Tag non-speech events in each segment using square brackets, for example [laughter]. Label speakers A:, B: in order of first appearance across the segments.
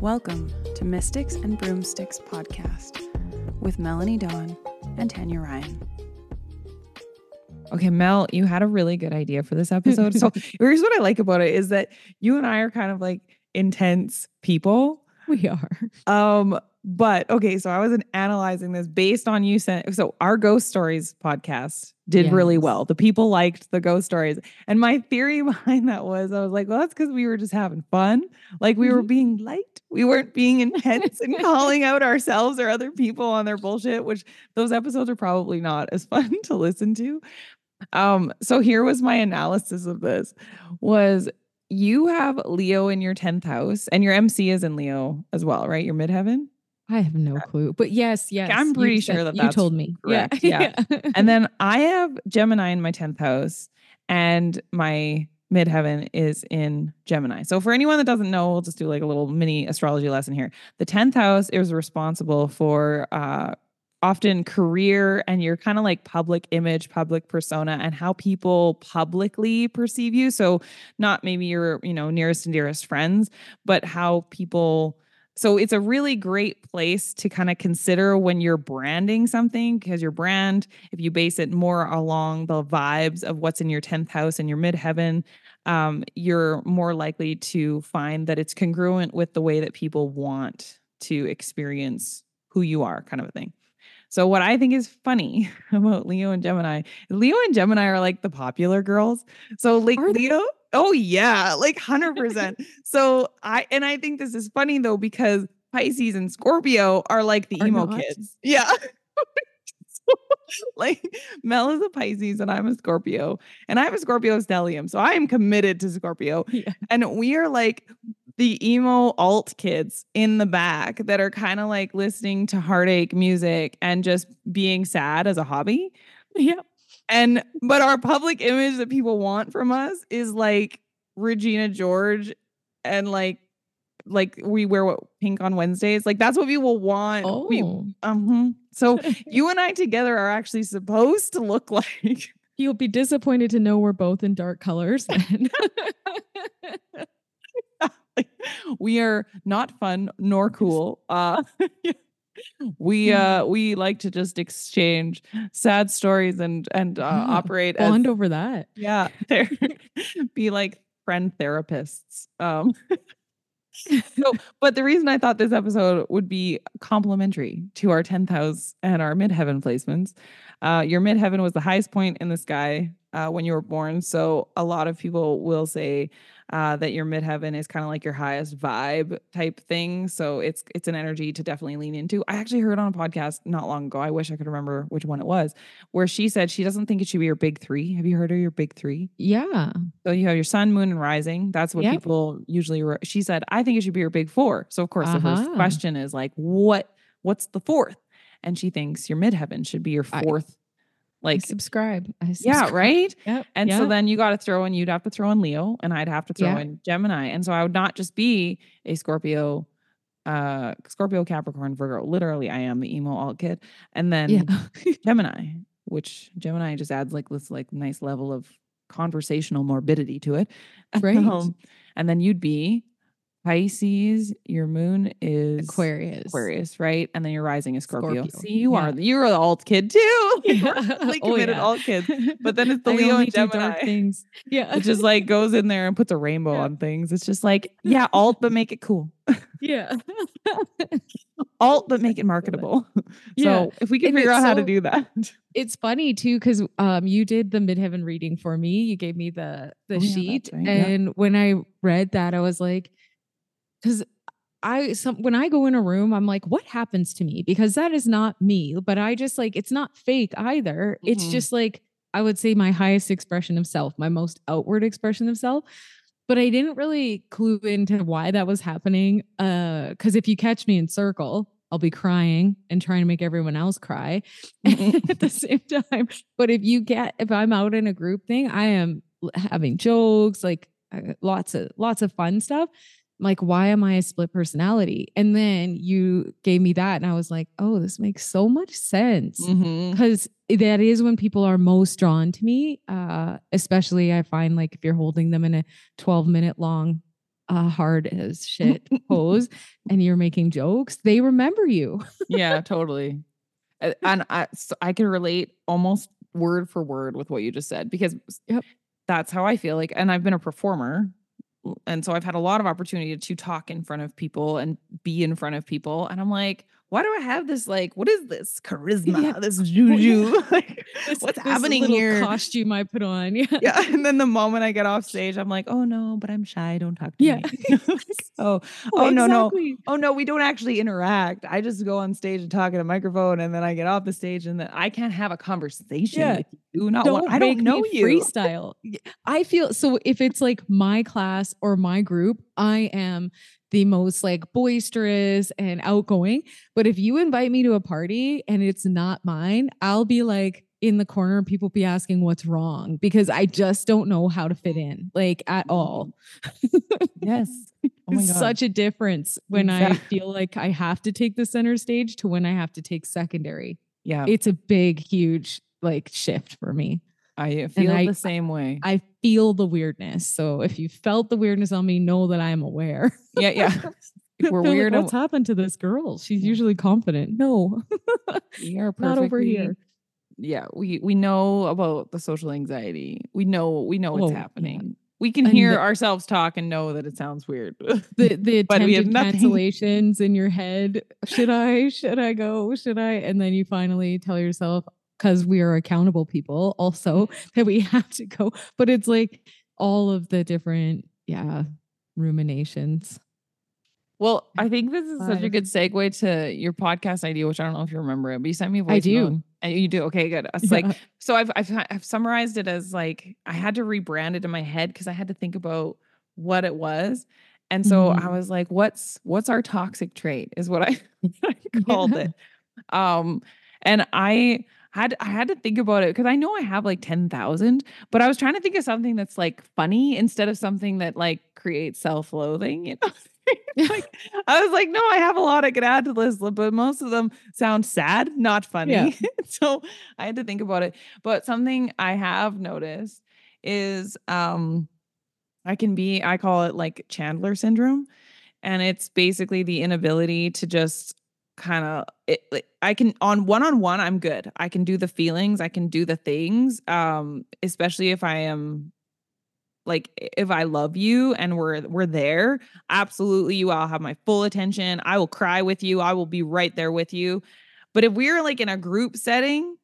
A: Welcome to Mystics and Broomsticks podcast with Melanie Dawn and Tanya Ryan.
B: Okay, Mel, you had a really good idea for this episode. so [laughs] here's what I like about it is that you and I are kind of like intense people.
C: We are.
B: Um, but okay, so I wasn't analyzing this based on you sent so our ghost stories podcast did really well. The people liked the ghost stories. And my theory [laughs] behind that was I was like, well, that's because we were just having fun. Like we were
C: Mhm.
B: being light. We weren't being intense and [laughs] calling out ourselves or other people on their bullshit, which those episodes are probably not as [laughs] fun to listen to. Um, so here was my analysis of this was you have Leo in your 10th house and your MC is in Leo as well, right? Your midheaven.
C: I have no clue. But yes, yes.
B: I'm pretty
C: said-
B: sure that
C: you told me.
B: correct, [laughs] yeah. And then I have Gemini in my 10th house and my midheaven is in Gemini. So for anyone that doesn't know, we'll just do like a little mini astrology lesson here. The 10th house is responsible for uh often career and your kind of like public image, public persona and how people publicly perceive you. So not maybe your, you know, nearest and dearest friends, but how people so it's a really great place to kind of consider when you're branding something because your brand, if you base it more along the vibes of what's in your 10th house and your midheaven, um, you're more likely to find that it's congruent with the way that people want to experience who you are, kind of a thing. So what I think is funny [laughs] about Leo and Gemini, Leo and Gemini are like the popular girls. So like? Leo, oh yeah, like 100%. [laughs] so I and I think this is funny though because Pisces and Scorpio are like the
C: Are
B: emo
C: not?
B: kids. [laughs] Yeah. Like Mel is a Pisces and I'm a Scorpio and I have a Scorpio stellium. So I am committed to Scorpio.
C: Yeah.
B: And we are like the emo alt kids in the back that are kind of like listening to heartache music and just being sad as a hobby.
C: Yeah.
B: And but our public image that people want from us is like Regina George and like like we wear what pink on Wednesdays. Like that's what people want. We,
C: Oh.
B: uh-huh. So [laughs] you and I together are actually supposed to look [laughs] like
C: You'll be disappointed to know we're both in dark colors then. [laughs]
B: we are not fun nor cool. Uh we uh we like to just exchange sad stories and and uh,
C: Yeah,
B: operate as
C: Bond over that.
B: yeah, [laughs] they're be like friend therapists. Um so [laughs] but the reason I thought this episode would be complimentary to our 10th house and our midheaven placements. Uh your midheaven was the highest point in the sky uh when you were born. So a lot of people will say uh that your midheaven is kind of like your highest vibe type thing. So it's it's an energy to definitely lean into. I actually heard on a podcast not long ago. I wish I could remember which one it was, where she said she doesn't think it should be your big 3. Have you heard of your big 3?
C: Yeah.
B: So you have your sun, moon, and rising. That's what
C: Yep.
B: people usually. Re- she said, "I think it should be your big four. So of course, the first
C: Uh-huh.
B: question is like, what? What's the fourth? And she thinks your midheaven should be your fourth.
C: I
B: like,
C: subscribe. I
B: yeah, right. [laughs]
C: Yep.
B: And so then you got to throw in. You'd have to throw in Leo, and I'd have to throw
C: Yeah.
B: in Gemini. And so I would not just be a Scorpio, uh, Scorpio, Capricorn, Virgo. Literally, I am the emo alt kid, and then
C: yeah. [laughs]
B: Gemini, which Gemini just adds like this like nice level of conversational morbidity to it. [laughs]
C: Right.
B: Um, and then you'd be Pisces, your moon is
C: Aquarius.
B: Aquarius, right? And then your rising is Scorpio.
C: Scorpio,
B: See, you are
C: yeah.
B: the you're the alt kid too. [laughs]
C: Yeah.
B: really
C: Oh,
B: committed
C: yeah.
B: alt kid. But then it's the [laughs] Leo and Gemini.
C: things. [laughs] Yeah.
B: It just like goes in there and puts a rainbow
C: Yeah.
B: on things. It's just like, yeah, alt, but make it cool.
C: yeah.
B: Alt, but make it marketable.
C: Yeah.
B: So if we can
C: And
B: figure out how to do that.
C: it's funny too because um you did the midheaven reading for me you gave me the the
B: Oh,
C: sheet
B: right,
C: and when i read that i was like because i some when i go in a room i'm like what happens to me because that is not me but i just like it's not fake either it's
B: Mhm.
C: just like i would say my highest expression of self my most outward expression of self but i didn't really clue into why that was happening uh because if you catch me in circle i'll be crying and trying to make everyone else cry [laughs] at the same time. But if you get, if I'm out in a group thing, I am having jokes, like uh, lots of lots of fun stuff. Like, why am I a split personality? And then you gave me that, and I was like, oh, this makes so much sense because that is when people are most drawn to me. Uh, especially, I find like if you're holding them in a 12 minute long a hard as shit [laughs] pose and you're making jokes, they remember you.
B: yeah, [laughs] totally. Uh, And I, so I can relate almost word for word with what you just said because
C: Yep.
B: that's how I feel like. And I've been a performer. And so I've had a lot of opportunity to talk in front of people and be in front of people. And I'm like, why do I have this? Like, what is this charisma?
C: Yeah.
B: This juju? [laughs] like,
C: This-
B: what's
C: this
B: happening here?
C: Costume I put on. Yeah.
B: yeah. [laughs] And then the moment I get off [laughs] stage, I'm like, oh no, but I'm shy. Don't talk to
C: Yeah.
B: me. oh, oh no, no.
C: exactly.
B: Oh no, we don't actually interact. I just go on stage and talk at a microphone, and then I get off the stage, and then I can't have a conversation
C: Yeah.
B: with you. Not
C: don't
B: one. I don't know you.
C: freestyle. I feel so if it's like my class or my group, I am the most like boisterous and outgoing. But if you invite me to a party and it's not mine, I'll be like in the corner people be asking what's wrong because I just don't know how to fit in like at mm-hmm. all.
B: Yes. [laughs] Oh
C: it's such a difference when I feel like I have to take the center stage to when I have to take secondary.
B: yeah.
C: It's a big, huge like shift for me.
B: I feel
C: I-
B: the same way.
C: I feel the weirdness. So if you felt the weirdness on me, know that I am aware.
B: yeah, yeah. [laughs] We're
C: like,
B: weird. and
C: What's happened to this girl? She's
B: Yeah.
C: usually confident. No,
B: we are [laughs]
C: not over here.
B: Yeah, we we know about the social anxiety. We know we know
C: Oh,
B: what's
C: yeah.
B: happening. We can
C: And
B: hear
C: the-
B: ourselves talk and know that it sounds weird.
C: The [laughs] the
B: But we have
C: attempted cancellations in your head. Should I? Should I go? Should I? And then you finally tell yourself, because we are accountable people, also
B: Mm-hmm. [laughs]
C: that we have to go. But it's like all of the different, yeah, ruminations.
B: Well, I think this is such a good segue to your podcast idea, which I don't know if you remember it, but you sent me a voice
C: I do.
B: note. And you do. Okay, good. It's like so I've, I've I've summarized it as like I had to rebrand it in my head because I had to think about what it was. And so I
C: Mhm.
B: was like, what's what's our toxic trait is what I, [laughs] I [laughs] called
C: Yeah.
B: it. Um and I had I had to think about it because I know I have like 10,000, but I was trying to think of something that's like funny instead of something that like creates self-loathing, you [laughs] know. like I was like, no, I have a lot I could add to this, but most of them sound sad, not funny.
C: Yeah. [laughs]
B: so I had to think about it. But something I have noticed is um I can be, I call it like Chandler syndrome. And it's basically the inability to just kind of it like, I can on one on one I'm good. I can do the feelings, I can do the things um especially if I am like if I love you and we're we're there, absolutely you all have my full attention. I will cry with you. I will be right there with you. But if we're like in a group setting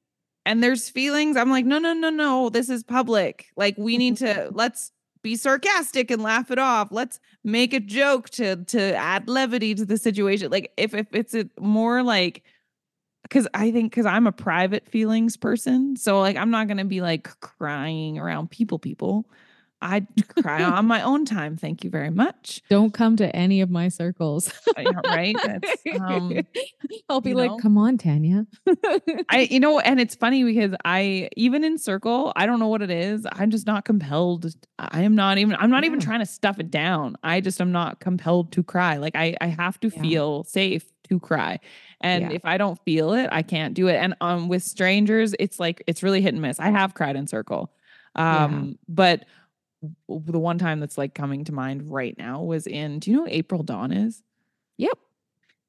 B: and there's feelings, I'm like, no, no, no, no. This is public. Like we need [laughs] to let's be sarcastic and laugh it off. Let's make a joke to to add levity to the situation. Like if if it's a more like because I think because I'm a private feelings person, so like I'm not gonna be like crying around people. People, I cry [laughs] on my own time. Thank you very much.
C: Don't come to any of my circles.
B: Right? Um, [laughs]
C: I'll be like,
B: know?
C: come on, Tanya.
B: I [laughs] you know, and it's funny because I even in circle, I don't know what it is. I'm just not compelled. I am not even. I'm not even trying to stuff it down. I just am not compelled to cry. Like I I have to
C: Yeah.
B: feel safe to cry, and
C: Yeah.
B: if I don't feel it, I can't do it. And um, with strangers, it's like it's really hit and miss. I have cried in circle,
C: Yeah.
B: um, but the one time that's like coming to mind right now was in. Do you know who April Dawn is?
C: Yep.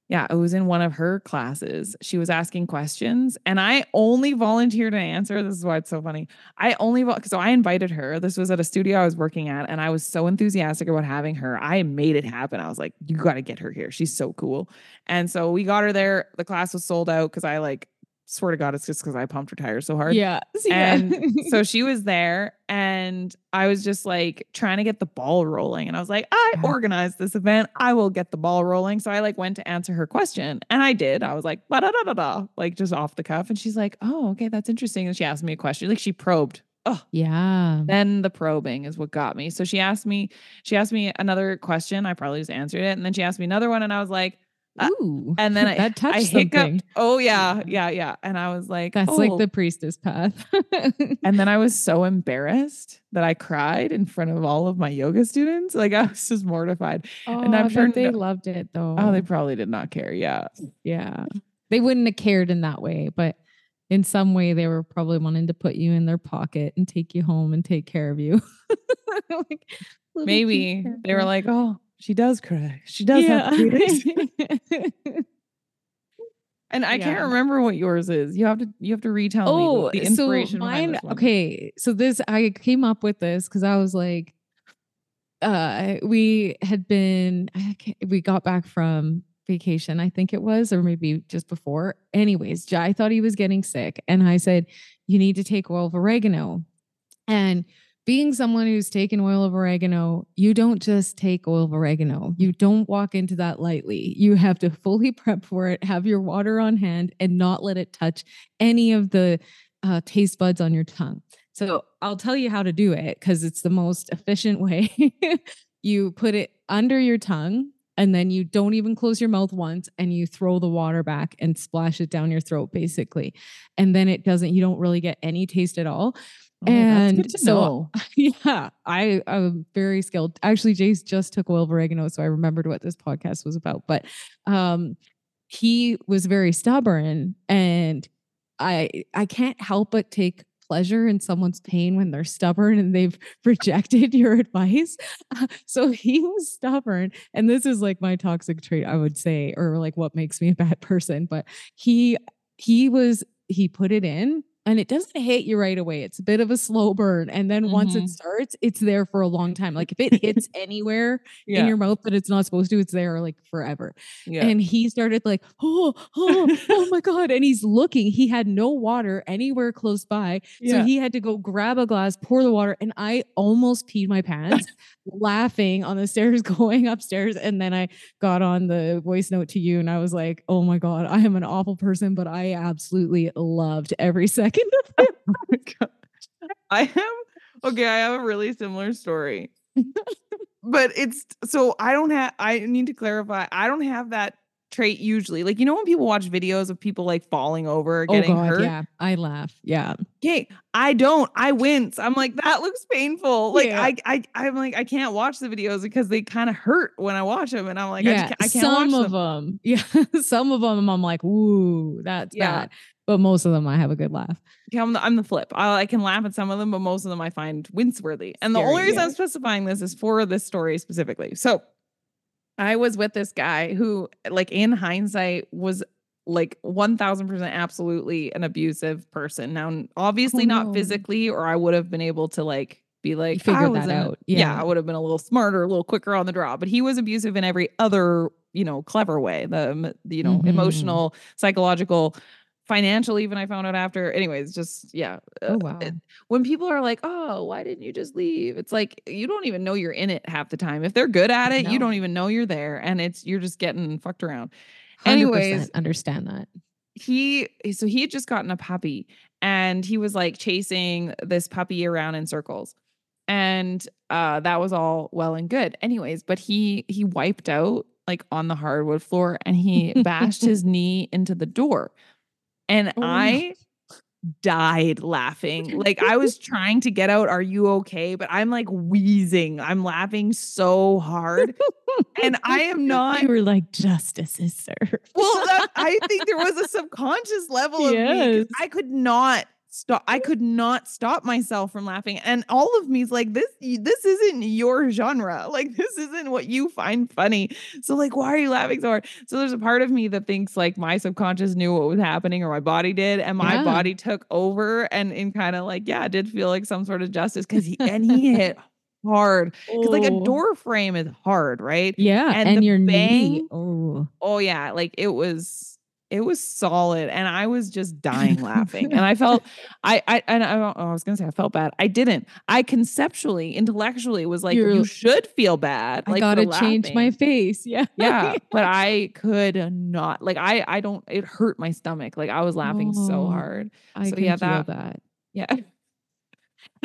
B: Yeah, it was in one of her classes. She was asking questions, and I only volunteered to answer. This is why it's so funny. I only so I invited her. This was at a studio I was working at, and I was so enthusiastic about having her. I made it happen. I was like, "You got to get her here. She's so cool." And so we got her there. The class was sold out because I like swear to God, it's just because I pumped her tires so hard.
C: Yeah. [laughs]
B: And so [laughs] she was there and I was just like trying to get the ball rolling. And I was like, I
C: Yeah.
B: organized this event. I will get the ball rolling. So I like went to answer her question and I did. I was like, da da da da, like just off the cuff. And she's like, oh, okay, that's interesting. And she asked me a question. Like she probed. Oh,
C: yeah.
B: then the probing is what got me. So she asked me, she asked me another question. I probably just answered it. And then she asked me another one. And I was like, uh,
C: Ooh.
B: and then [laughs] I,
C: that touched
B: I hiccuped.
C: something.
B: Oh, yeah, yeah, yeah. And I was like,
C: That's like
B: "Oh."
C: the priestess path. [laughs]
B: And then I was so embarrassed that I cried in front of all of my yoga students. Like I was just mortified.
C: oh,
B: And I'm sure
C: they
B: no-
C: loved it though.
B: Oh, they probably did not care. Yeah.
C: yeah. They wouldn't have cared in that way, but in some way they were probably wanting to put you in their pocket and take you home and take care of you. [laughs] Like,
B: Maybe they were like, oh, she does cry. She does have feelings.
C: yeah. [laughs]
B: And I can't remember what yours is. You have to you have to retell
C: oh,
B: me the inspiration
C: so mine. Okay, so this I came up with this because I was like, uh, we had been I can't, we got back from vacation, I think it was, or maybe just before. Anyways, Jai thought he was getting sick, and I said, "You need to take oil of oregano." And being someone who's taken oil of oregano, you don't just take oil of oregano. You don't walk into that lightly. You have to fully [laughs] prep for it, have your water on hand, and not let it touch any of the uh, taste buds on your tongue. So I'll tell you how to do it because it's the most efficient [laughs] way. you put it under your tongue and then you don't even close your mouth once and you throw the water back and splash it down your throat basically. And then it doesn't, you don't really get any taste at all.
B: Oh,
C: and so- [laughs] yeah, I I'm very skilled. Actually, Jace just took oil of oregano, so I remembered what this podcast was about. But um, he was very stubborn, and I I can't help but take pleasure in someone's pain when they're stubborn and they've [laughs] rejected your advice. [laughs] So he was stubborn, and this is like my toxic trait, I would say, or like what makes me a bad person. But he he was he put it in and it doesn't hit you right away. It's a bit of a slow burn. And then once
B: Mhm.
C: it starts, it's there for a long time. Like if it [laughs] hits anywhere
B: Yeah.
C: in your mouth that it's not supposed to, it's there like forever.
B: yeah.
C: And he started like, oh, oh, oh my God. And he's looking. He had no water anywhere close by. So he had to go grab a glass, pour the water. And I almost peed my pants [laughs] laughing on the stairs [laughs] going upstairs. And then I got on the voice note to you and I was like, oh my God, I am an awful person, but I absolutely loved every second of it. [laughs]
B: Oh my. I am okay. I have a really similar story, but it's so I don't have. I need to clarify. I don't have that trait usually. Like you know when people watch videos of people like falling over, or
C: Oh
B: getting
C: God,
B: hurt.
C: yeah. I laugh. Yeah.
B: Okay, I don't. I wince. I'm like that looks painful. Like
C: Yeah.
B: I, I, I'm like I can't watch the videos because they kind of hurt when I watch them, and I'm like
C: yeah.
B: I, just can't, I can't
C: some of
B: them.
C: them. [laughs] Yeah. some of them I'm like, ooh, that's
B: Yeah.
C: bad. But most of them I have a good laugh.
B: Okay, I'm the, I'm the flip. I, I can laugh at some of them, but most of them I find wince worthy. And the
C: Scary,
B: only reason
C: yeah.
B: I'm specifying this is for this story specifically. So I was with this guy who, like, in hindsight, was like 1000% absolutely an abusive person. Now, obviously,
C: Oh,
B: not
C: no.
B: physically, or I would have been able to, like, be like,
C: figure that out.
B: Yeah.
C: Yeah.
B: I would have been a little smarter, a little quicker on the draw. But he was abusive in every other, you know, clever way the, you know,
C: Mhm.
B: emotional, psychological, financial, even I found out after. Anyways, just, yeah.
C: Oh
B: uh,
C: wow.
B: it- when people are like, "Oh, why didn't you just leave?" It's like you don't even know you're in it half the time. If they're good at it, you don't even know you're there, and it's you're just getting fucked around. anyways-
C: understand that.
B: He so he had just gotten a puppy, and he was like chasing this puppy around in circles, and uh, that was all well and good. Anyways, but he he wiped out like on the hardwood floor, and he bashed [laughs] his knee into the door, and
C: Oh.
B: I died laughing. [laughs] Like I was trying to get out, are you okay? But I'm like wheezing. I'm laughing so hard. And I [laughs] am not
C: You were like, justice is served.
B: well, that, I think there was a [laughs] subconscious level of me.
C: Yes.
B: I could not stop. I could not stop myself from laughing, and all of me's like, "This, this isn't your genre. Like, this isn't what you find funny. So, like, why are you laughing so hard?" So, there's a part of me that thinks like my subconscious knew what was happening, or my body did, and my
C: Yeah.
B: body took over, and in kind of like, yeah, it did feel like some sort of justice because he and he hit [laughs] hard because like a
C: Oh.
B: door frame is hard, right?
C: Yeah.
B: and
C: And, your knee.
B: bang-
C: Oh.
B: oh yeah like it was it was solid and i was just dying laughing and i [laughs] felt i i and I, oh, I was gonna say i felt bad i didn't i conceptually intellectually was like
C: You're-
B: you should feel bad
C: I
B: like,
C: gotta change my face. Yeah.
B: yeah but [laughs] i could not like i i don't it hurt my stomach like i was laughing so
C: Oh,
B: hard
C: I
B: So, yeah,
C: feel
B: that-
C: that.
B: yeah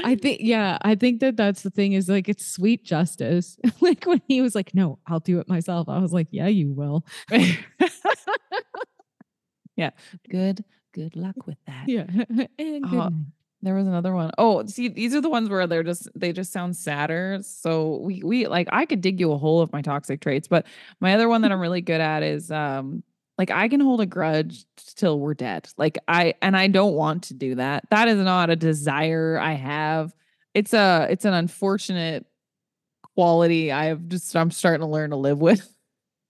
C: I think, yeah, I think that that's the thing is like it's sweet justice. [laughs] like when he was like, "No, I'll do it myself." I was like, "Yeah, you will."
B: Yeah good good luck with that
C: Yeah. [laughs] and good
B: Uh. There was another one. Oh, see, these are the ones where they're just they just sound sadder. So we we like I could dig you a hole of my toxic traits, but my other one that I'm [laughs] really good at is um like I can hold a grudge till we're dead. Like I and I don't want to do that. That is not a desire I have. It's a it's an unfortunate quality I have just I'm starting to learn to live with.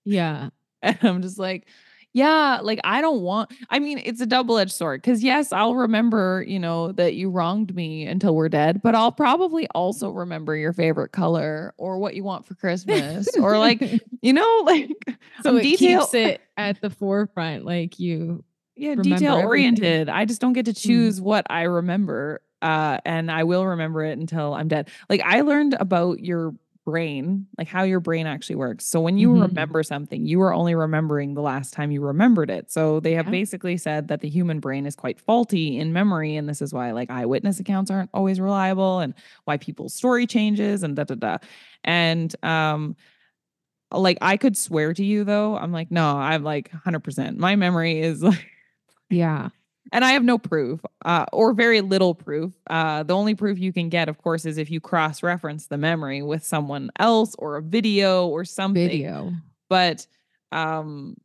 C: Yeah. [laughs]
B: And I'm just like, yeah, like I don't want, I mean, it's a double edged sword because, yes, I'll remember, you know, that you wronged me until we're dead, but I'll probably also remember your favorite color or what you want for Christmas or like, [laughs] you know, [laughs] like
C: so
B: I'm
C: it
B: detail-
C: keeps it at the forefront. Like you,
B: yeah, detail oriented. I just don't get to
C: Mm.
B: choose what I remember. Uh, and I will remember it until I'm dead. Like I learned about your brain, like how your brain actually works. So when you
C: Mhm.
B: remember something, you are only remembering the last time you remembered it. So they have
C: Yeah.
B: basically said that the human brain is quite faulty in memory. And this is why like eyewitness accounts aren't always reliable and why people's story changes and da da da. And um like I could swear to you though. I'm like, no, I'm like 100%. My memory is like
C: yeah.
B: And I have no proof, uh, or very little proof. Uh, the only proof you can get, of course, is if you cross reference the memory with someone else or a video or something.
C: Video.
B: But, um,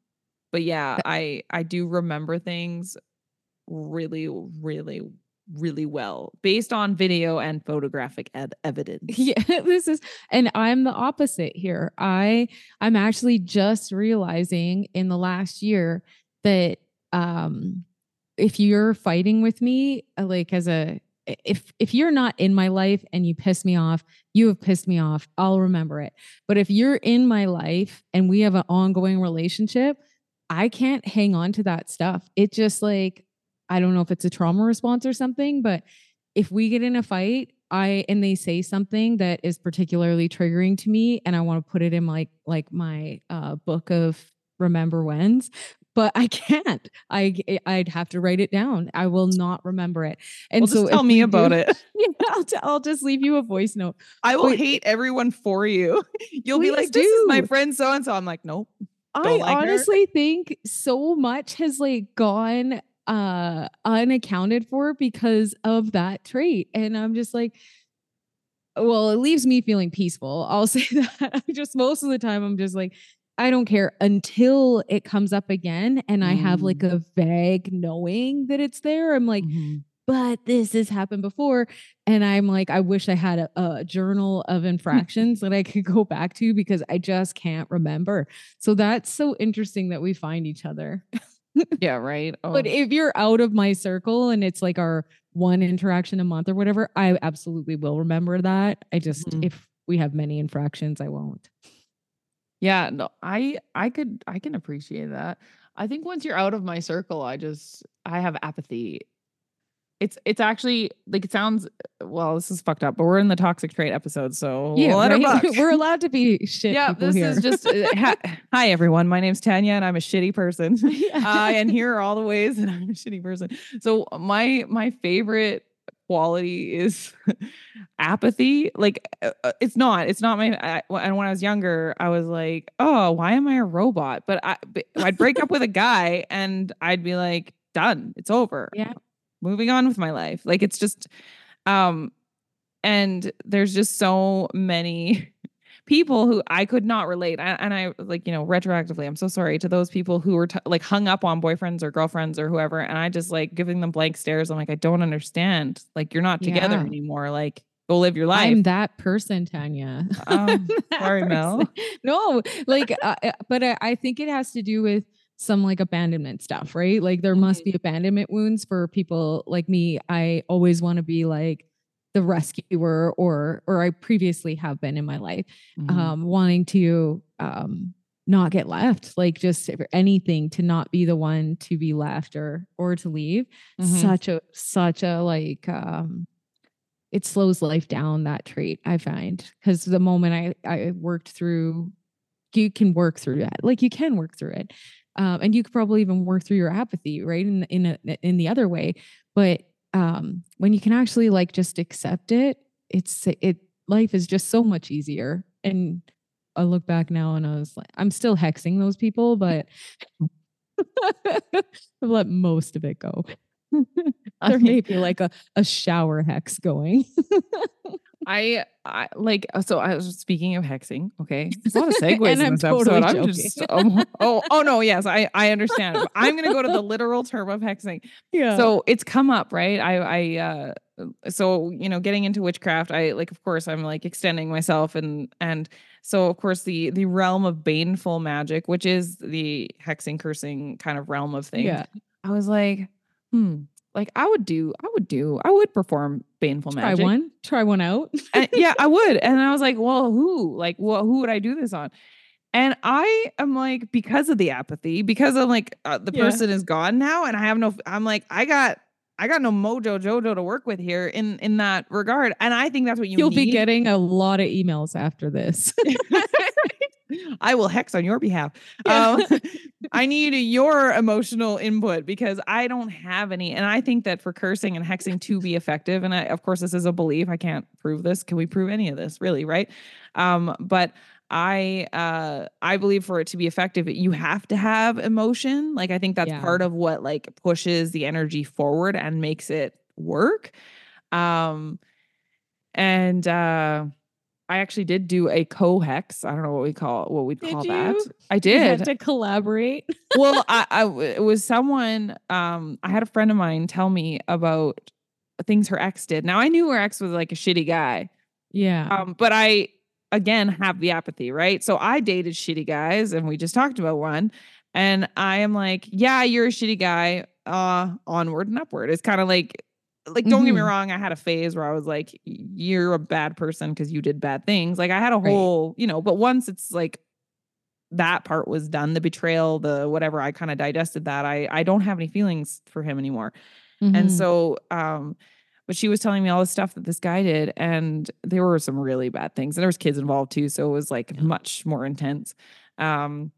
B: but yeah, I I do remember things really, really, really well based on video and photographic ed- evidence. [laughs]
C: Yeah, this is and I'm the opposite here. I I'm actually just realizing in the last year that um if you're fighting with me uh, like as a if if you're not in my life and you piss me off, you have pissed me off, I'll remember it. But if you're in my life and we have an ongoing relationship, I can't hang on to that stuff. It just like I don't know if it's a trauma response or something, but if we get in a fight, I and they say something that is particularly triggering to me, and I want to put it in like like my uh, book of remember whens, but I can't. I I'd have to write it down. I will not remember it. And
B: Well,
C: so
B: tell me about
C: do-
B: it. [laughs]
C: Yeah, I'll, t- I'll just leave you a voice note.
B: I will
C: Wait,
B: hate everyone for you. [laughs] You'll be like, "This is my friend so and so." I'm like, "Nope."
C: I
B: like her?
C: honestly think so much has like gone uh unaccounted for because of that trait and i'm just like well it leaves me feeling peaceful i'll [laughs] say that i just most of the time i'm just like i don't care until it comes up again and i have like
B: Mm.
C: a vague knowing that it's there i'm like
B: Mhm.
C: but this has happened before. And I'm like, I wish I had a, a journal of [laughs] infractions that I could go back to because I just can't remember. So that's so interesting that we find each other. [laughs]
B: Yeah, right. Oh.
C: But if you're out of my circle and it's like our one interaction a month or whatever, I absolutely will remember that. I just,
B: Mhm.
C: if we have many infractions, I won't.
B: Yeah, no, I I could I can appreciate that. I think once you're out of my circle, I just I have apathy. It's it's actually like it sounds well, this is fucked up, but we're in the toxic trait episode, so her [laughs]
C: right? we're allowed to be shit.
B: yeah, this
C: here.
B: is just uh, ha- [laughs] hi everyone. My name's Tanya, and I'm a shitty person. [laughs] uh, and here are all the ways that I'm a shitty person. So my my favorite quality is [laughs] apathy. Like uh, uh, it's not. It's not my. I, and when I was younger, I was like, oh, why am I a robot? But I but I'd break up with a guy, and I'd be like, done. It's over.
C: Yeah.
B: moving on with my life. Like it's just, um, and there's just so many people who I could not relate. And, and I like, you know, retroactively, I'm so sorry to those people who were t- like hung up on boyfriends or girlfriends or whoever. And I just like giving them blank stares. I'm like, I don't understand. Like, you're not together
C: Yeah.
B: anymore. Like, go live your life.
C: I'm that person, Tanya. [laughs]
B: Um, sorry, Mel.
C: No, like, uh, uh, but I, I think it has to do with some like abandonment stuff, right? Like, there must
B: Mm-hmm.
C: be abandonment wounds for people like me. I always want to be like the rescuer, or or I previously have been in my life,
B: Mhm.
C: um, wanting to um not get left, like just anything to not be the one to be left or or to leave.
B: Mhm.
C: Such a such a like um it slows life down that trait i find because the moment i i worked through you can work through that like you can work through it um, and you could probably even work through your apathy right in in a, in the other way but um when you can actually like just accept it it's it life is just so much easier and i look back now and i was like i'm still hexing those people but i've [laughs] let most of it go [laughs] there may be [laughs] like a, a shower hex going.
B: I, I like uh, so I was speaking of hexing. Okay, there's a lot of [laughs] segues in
C: I'm
B: this
C: totally
B: episode. I'm just oh, [laughs] oh oh no yes I I understand. I'm gonna go to the [laughs] literal term of hexing.
C: Yeah.
B: So it's come up right. I I uh so you know getting into witchcraft. I like of course I'm like extending myself and and so of course the the realm of baneful magic, which is the hexing cursing kind of realm of things.
C: yeah.
B: I was like, hmm, like I would do, I would do, I would perform baneful
C: Try
B: magic.
C: one. Try one out. [laughs]
B: And- yeah, I [laughs] would. And I was like, well, who? Like, well, who would I do this on? And I am like, because of the apathy, because I'm like, uh, the
C: Yeah.
B: person is gone now, and I have no. I'm like, I got, I got no mojo jojo to work with here in in that regard. And I think that's what you
C: You'll be getting a lot of emails after this. [laughs]
B: I will hex on your behalf.
C: Yeah.
B: Um, I need your emotional input because I don't have any. And I think that for cursing and hexing to be effective, and I, of course, this is a belief. I can't prove this. Can we prove any of this? Really, right? Um, but I uh I believe for it to be effective, you have to have emotion. Like I think that's
C: Yeah.
B: part of what like pushes the energy forward and makes it work. Um and uh I actually did do a co-hex. I don't know what we call what we'd
C: Did
B: call that.
C: you?
B: I
C: You had
B: did.
C: to collaborate.
B: well, I, [laughs] I it was someone um I had a friend of mine tell me about things her ex did. Now I knew her ex was like a shitty guy.
C: Yeah.
B: Um, but I again have the apathy, right? So I dated shitty guys, and we just talked about one. And I am like, yeah, you're a shitty guy. Uh, onward and upward. It's kind of like, like, don't get me
C: Mhm.
B: wrong. I had a phase where I was like, you're a bad person because you did bad things. Like I had a
C: Right.
B: whole, you know, but once it's like that part was done, the betrayal, the whatever, I kind of digested that. I I don't have any feelings for him anymore. And
C: Mhm.
B: so, um, but she was telling me all the stuff that this guy did, and there were some really bad things. And there was kids involved too, so it was like
C: Yeah.
B: much more intense. Um,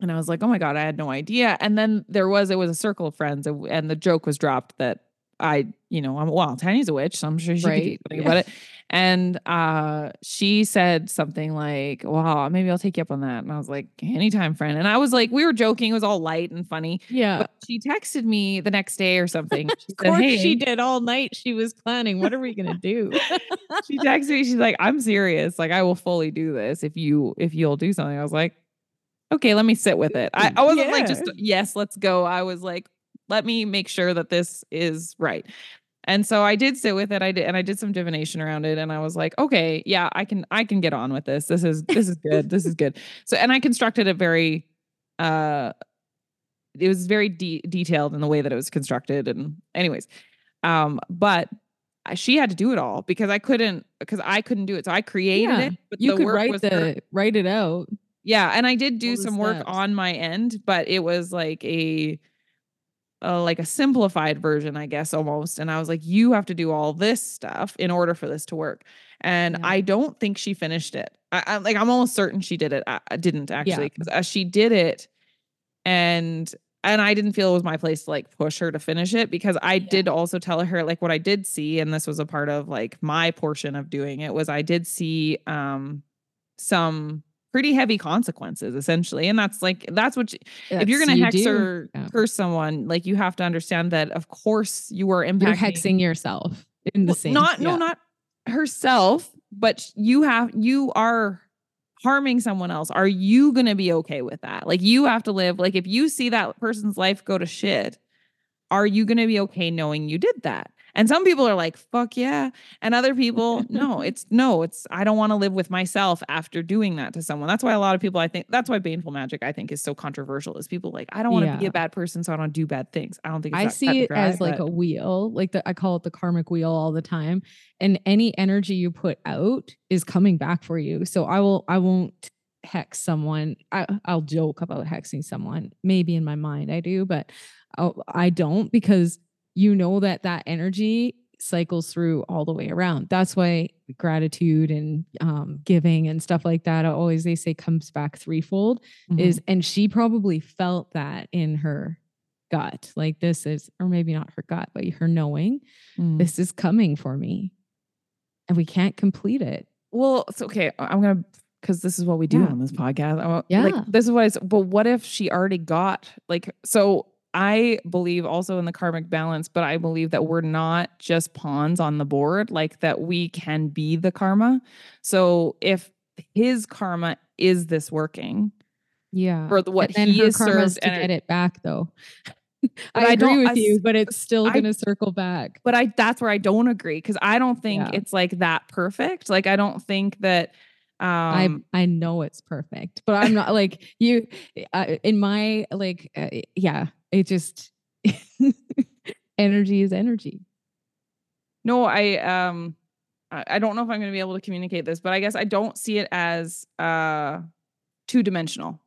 B: and I was like, oh my god, I had no idea. And then there was it was a circle of friends, and, and the joke was dropped that I, you know, I'm well, Tiny's a witch, so I'm sure she could do
C: Right.
B: something about it. And uh, she said something like, "Wow, maybe I'll take you up on that." And I was like, "Anytime, friend." And I was like, we were joking, it was all light and funny.
C: yeah.
B: But she texted me the next day or something. [laughs] She
C: Of course
B: said, "Hey,"
C: she did all night. She was planning. What are we gonna do? [laughs]
B: she texted me. She's like, "I'm serious. Like, I will fully do this if you if you'll do something." I was like, "Okay, let me sit with it." I, I wasn't like just yes, let's go. I was like, "Let me make sure that this is right." And so I did sit with it. I did, and I did some divination around it. And I was like, "Okay, yeah, I can I can get on with this. This is this is good. this is good." [laughs] So, and I constructed it very. uh it was very de- detailed in the way that it was constructed and anyways um but she had to do it all because i couldn't because i couldn't do it so i created
C: Yeah,
B: it but
C: you
B: the
C: could
B: work
C: write
B: her.
C: the write it out.
B: yeah and i did do
C: all
B: some work on my end but it was like a like a simplified version i guess almost and i was like you have to do all this stuff in order for this to work and
C: Yeah.
B: i don't think she finished it. I, i'm like i'm almost certain she did it i, I didn't actually because uh, she did it and and I didn't feel it was my place to like push her to finish it because I did also tell her like what I did see and this was a part of like my portion of doing it was I did see um some pretty heavy consequences essentially and that's like that's what you, if you're going to hex
C: do.
B: or
C: Yeah.
B: curse someone like you have to understand that of course you are impacting
C: You're hexing yourself in the
B: well,
C: same.
B: not no not herself but you have you are harming someone else are you going to be okay with that like you have to live like if you see that person's life go to shit are you going to be okay knowing you did that and some people are like fuck yeah and other people [laughs] no it's no it's i don't want to live with myself after doing that to someone that's why a lot of people i think that's why baneful magic i think is so controversial is people like i don't want to be a bad person so i don't do bad things i don't think it's
C: I see it
B: dry,
C: as like a wheel, like the I call it the karmic wheel all the time. And any energy you put out is coming back for you. So I will I won't hex someone. I I'll joke about hexing someone. Maybe in my mind I do, but I'll, I don't because you know that that energy cycles through all the way around. That's why gratitude and um, giving and stuff like that always they say comes back threefold is and she probably felt that in her gut like this is or maybe not her gut but her knowing
B: Mhm.
C: this is coming for me and we can't complete it
B: Well, it's okay. I'm gonna because this is what we do
C: Yeah.
B: on this podcast. I
C: Yeah.
B: like this is what I. But what if she already got like so? I believe also in the karmic balance, but I believe that we're not just pawns on the board, like that we can be the karma. So if his karma is this working
C: Yeah.
B: for what
C: and then
B: he is served,
C: to
B: and
C: get it back though. [laughs] I,
B: I
C: agree with
B: I
C: you, but it's still gonna circle back.
B: but I that's where I don't agree because I don't think
C: Yeah.
B: it's like that perfect. Like I don't think that um
C: I I know it's perfect, but I'm not like you. Uh, in my like, uh, yeah, it just [laughs] energy is energy.
B: No, I um I don't know if I'm going to be able to communicate this, but I guess I don't see it as uh two dimensional.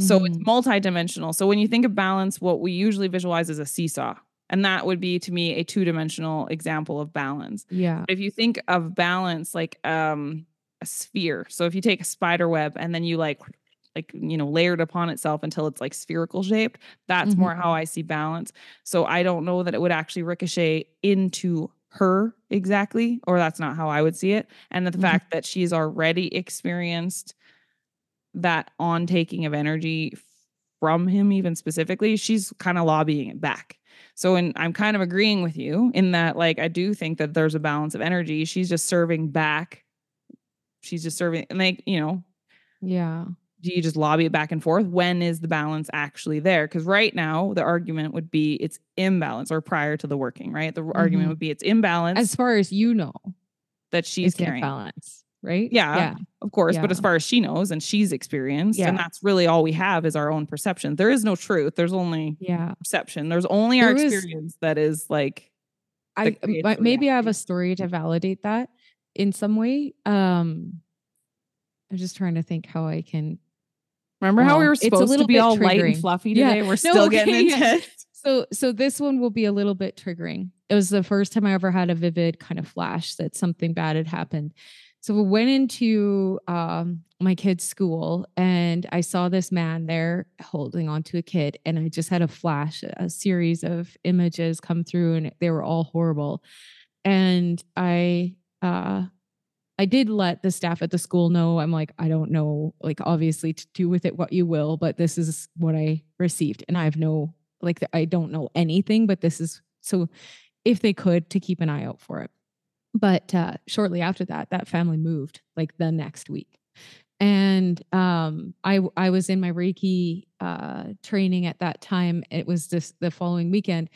B: So it's
C: Mhm.
B: multi-dimensional. So when you think of balance, what we usually visualize is a seesaw. And that would be to me a two-dimensional example of balance.
C: yeah,
B: If you think of balance like um a sphere. So if you take a spider web and then you like like you know layered upon itself until it's like spherical shaped, that's
C: Mhm.
B: more how I see balance. So I don't know that it would actually ricochet into her exactly, or that's not how I would see it. And the
C: Mhm.
B: fact that she's already experienced that on taking of energy from him, even specifically, she's kind of lobbying it back. So, and I'm kind of agreeing with you in that, like, I do think that there's a balance of energy. She's just serving back. She's just serving, and like, you know,
C: yeah,
B: do you just lobby it back and forth? When is the balance actually there? Because right now, the argument would be it's imbalance or prior to the working, right? The argument
C: Mhm.
B: would be it's imbalance
C: as far as you know,
B: that she's
C: in
B: carrying.
C: balance, right?
B: Yeah,
C: yeah,
B: of course. But as far as she knows and she's experienced,
C: Yeah.
B: and that's really all we have is our own perception. There is no truth. There's only
C: yeah.
B: perception. There's only our
C: There is-
B: experience that is like
C: I but maybe I have a story to validate that in some way. Um, I'm just trying to think how I can
B: remember how we
C: Well,
B: were
C: it's a
B: supposed to be all light and
C: triggering.
B: fluffy
C: Yeah.
B: today. We're still getting
C: okay, yeah.
B: intense. [laughs]
C: So so this one will be a little bit triggering. It was the first time I ever had a vivid kind of flash that something bad had happened. So we went into um, my kid's school and I saw this man there holding onto a kid, and I just had a flash, a series of images come through, and they were all horrible. And I uh I did let the staff at the school know. I'm like, I don't know, like obviously to do with it what you will, but this is what I received. And I have no like I don't know anything, but this is so if they could to keep an eye out for it. But uh shortly after that, that family moved like the next week. And um I I was in my Reiki uh training at that time. It was this the following weekend.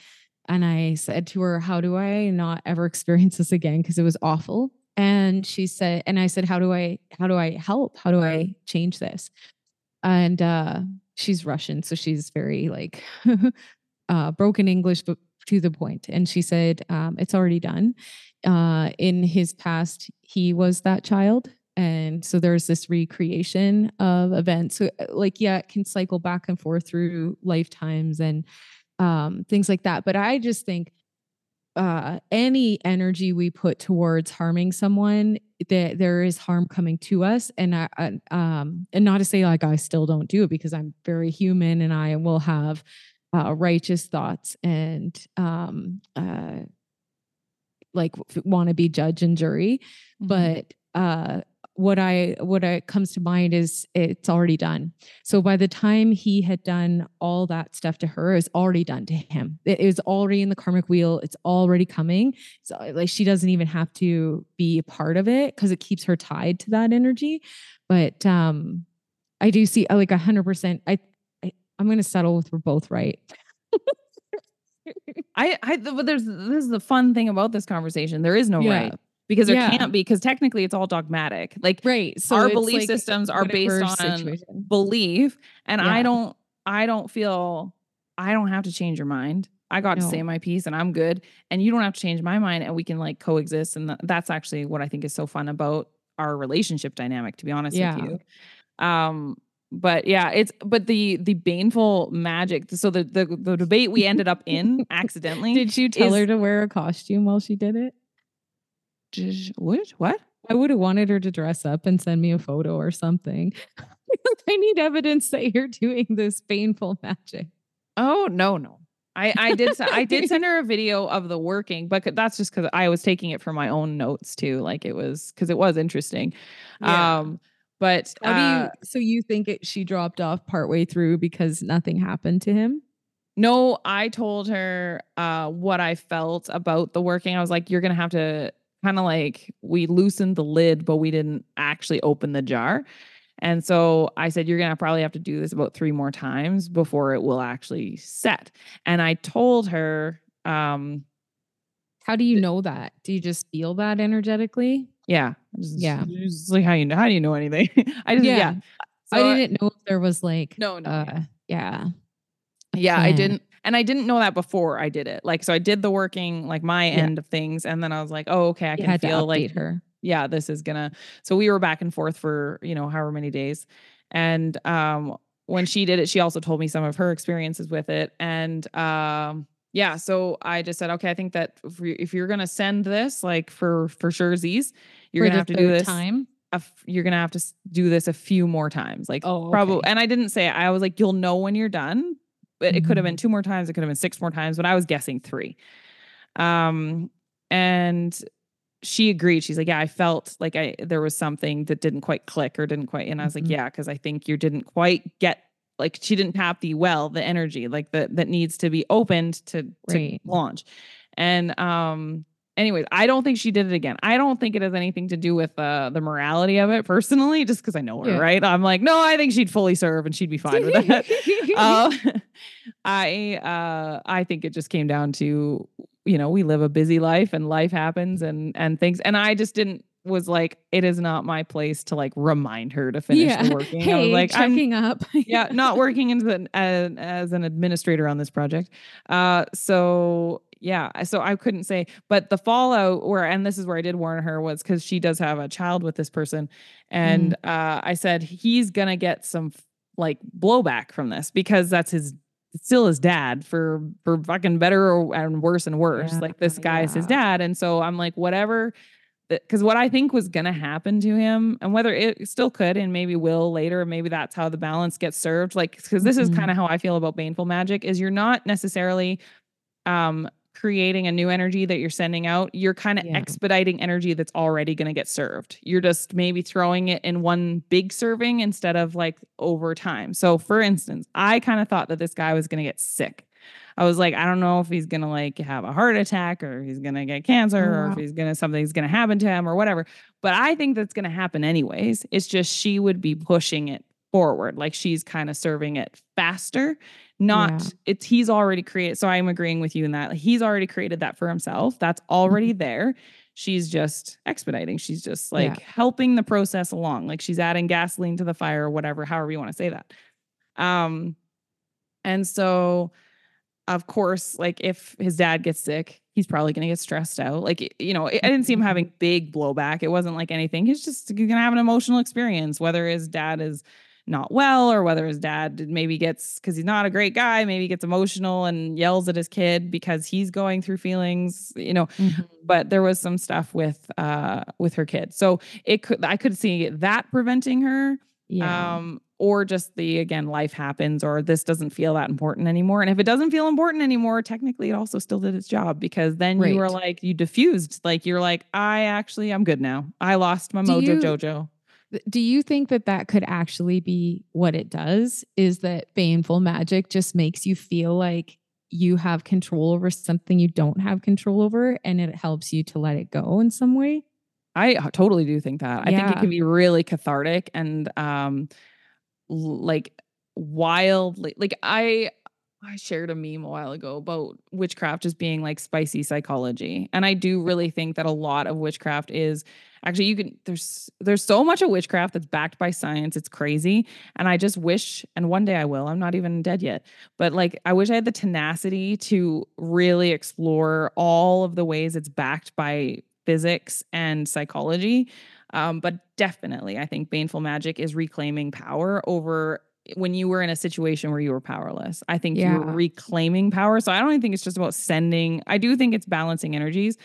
C: And I said to her, How do I not ever [laughs] experience this again? Because it was awful. And she said, and I said, How do I how do I help? How do I change this? And uh she's Russian, so she's very like [laughs] uh broken English, but to the point. And she said, um, it's already done. Uh in his past, he was that child. And so there's this recreation of events. So uh, like, yeah, it can cycle back and forth through lifetimes and um things like that. But I just think uh any energy we put towards harming someone that there is harm coming to us and I, I um and not to say like I still don't do it because I'm very human and I will have uh righteous thoughts and um uh like want to be judge and jury
B: Mm-hmm.
C: but uh what i what I comes to mind is it's already done. So by the time he had done all that stuff to her it's already done to him. It is already in the karmic wheel. It's already coming. So like she doesn't even have to be a part of it because it keeps her tied to that energy. But um i do see like a hundred percent i I- i'm gonna settle with we're both right. [laughs]
B: I, I, but there's this is the fun thing about this conversation. There is no
C: Yeah.
B: right because there
C: Yeah.
B: can't be because technically it's all dogmatic. Like
C: right so
B: our belief
C: like
B: systems are based on
C: situation.
B: belief, and I don't, I don't feel, I don't have to change your mind. I got to say my piece, and I'm good. And you don't have to change my mind, and we can like coexist. And th- that's actually what I think is so fun about our relationship dynamic. To be honest
C: Yeah.
B: with you, um, but yeah, it's but the the baneful magic. So the the the debate we ended up in [laughs] accidentally.
C: Did you tell
B: is-
C: her to wear a costume while she did it?
B: What? What?
C: I would have wanted her to dress up and send me a photo or something. [laughs] I need evidence that you're doing this baneful magic.
B: Oh no, no. I I did I did send [laughs] her a video of the working, but that's just because I was taking it for my own notes too. Like it was because it was interesting.
C: Yeah.
B: Um, but uh,
C: you so you think it, she dropped off partway through because nothing happened to him?
B: No, I told her uh, what I felt about the working. I was like, you're going to have to kind of like, we loosened the lid, but we didn't actually open the jar. And so I said, you're going to probably have to do this about three more times before it will actually set. And I told her, um,
C: How do you know that? Do you just feel that energetically?
B: yeah, just,
C: Yeah.
B: just like how you know, how do you know anything? [laughs] I just, yeah.
C: Yeah.
B: So
C: I didn't know if there was like,
B: No, no.
C: uh, yeah.
B: Yeah, I didn't. And I didn't know that before I did it. Like, so I did the working, like my
C: Yeah.
B: end of things. And then I was like, oh, okay, I
C: You
B: can feel like,
C: her.
B: yeah, this is gonna. So we were back and forth for, you know, however many days. And um, when she did it, she also told me some of her experiences with it. And um, yeah, so I just said, okay, I think that if, we, if you're gonna send this, like for for surezies, you're
C: For
B: gonna have to do this.
C: time.
B: a f- you're gonna have to do this a few more times like
C: Oh,
B: probably and i didn't say it. i was like you'll know when you're done but it could have been two more times it could have been six more times but i was guessing three. Um and she agreed. She's like yeah i felt like i there was something that didn't quite click or didn't quite and i was
C: Mhm.
B: like yeah because i think you didn't quite get like she didn't tap the well the energy like that that needs to be opened to to launch. And um anyways i don't think she did it again i don't think it has anything to do with uh the morality of it personally just because i know her
C: Yeah.
B: right i'm like no i think she'd fully serve and she'd be fine with that uh, [laughs] [laughs] i uh i think it just came down to you know we live a busy life and life happens and and things and i just didn't was like it is not my place to like remind her to finish
C: yeah.
B: the [laughs] working i was
C: Hey,
B: like i'm
C: checking up.
B: yeah, not working as an as, as an administrator on this project. Uh, so yeah, so I couldn't say, but the fallout where, and this is where I did warn her was because she does have a child with this person, and uh, I said he's gonna get some like blowback from this because that's his still his dad for for fucking better or, and worse and worse.
C: Yeah,
B: like this guy is his dad, and so I'm like whatever because what I think was going to happen to him, and whether it still could and maybe will later, maybe that's how the balance gets served. Like, because this is
C: Mhm.
B: kind of how I feel about baneful magic: is you're not necessarily um, creating a new energy that you're sending out. You're kind of
C: Yeah.
B: expediting energy that's already going to get served. You're just maybe throwing it in one big serving instead of like over time. So, for instance, I kind of thought that this guy was going to get sick. I was like, I don't know if he's gonna like have a heart attack or he's gonna get cancer
C: Oh,
B: or if he's gonna something's gonna happen to him or whatever. But I think that's gonna happen anyways. It's just she would be pushing it forward, like she's kind of serving it faster. Not
C: Yeah.
B: it's he's already created. So I'm agreeing with you in that he's already created that for himself. That's already there. She's just expediting. She's just like
C: Yeah.
B: helping the process along. Like she's adding gasoline to the fire or whatever, however you want to say that. Um, and so of course, like if his dad gets sick, he's probably going to get stressed out. Like, you know, I didn't see him
C: Mhm.
B: having big blowback. It wasn't like anything. He's just going to have an emotional experience, whether his dad is not well or whether his dad maybe gets, because he's not a great guy, maybe gets emotional and yells at his kid because he's going through feelings, you know,
C: Mhm.
B: but there was some stuff with uh with her kid. So it could I could see that preventing her
C: Yeah.
B: um or just the again life happens or this doesn't feel that important anymore and if it doesn't feel important anymore technically it also still did its job because then you were like you diffused like you're like i actually i'm good now i lost my
C: Do
B: mojo
C: you-
B: jojo
C: Do you think that that could actually be what it does? Is that baneful magic just makes you feel like you have control over something you don't have control over and it helps you to let it go in some way?
B: i totally do think that i think it can be really cathartic and um like wildly like i I shared a meme a while ago about witchcraft just being like spicy psychology. And I do really think that a lot of witchcraft is actually you can there's there's so much of witchcraft that's backed by science. It's crazy. And I just wish and one day I will. I'm not even dead yet. But like I wish I had the tenacity to really explore all of the ways it's backed by physics and psychology. Um, but definitely I think baneful magic is reclaiming power over when you were in a situation where you were powerless. I think you're reclaiming power. So I don't think it's just about sending. I do think it's balancing energies,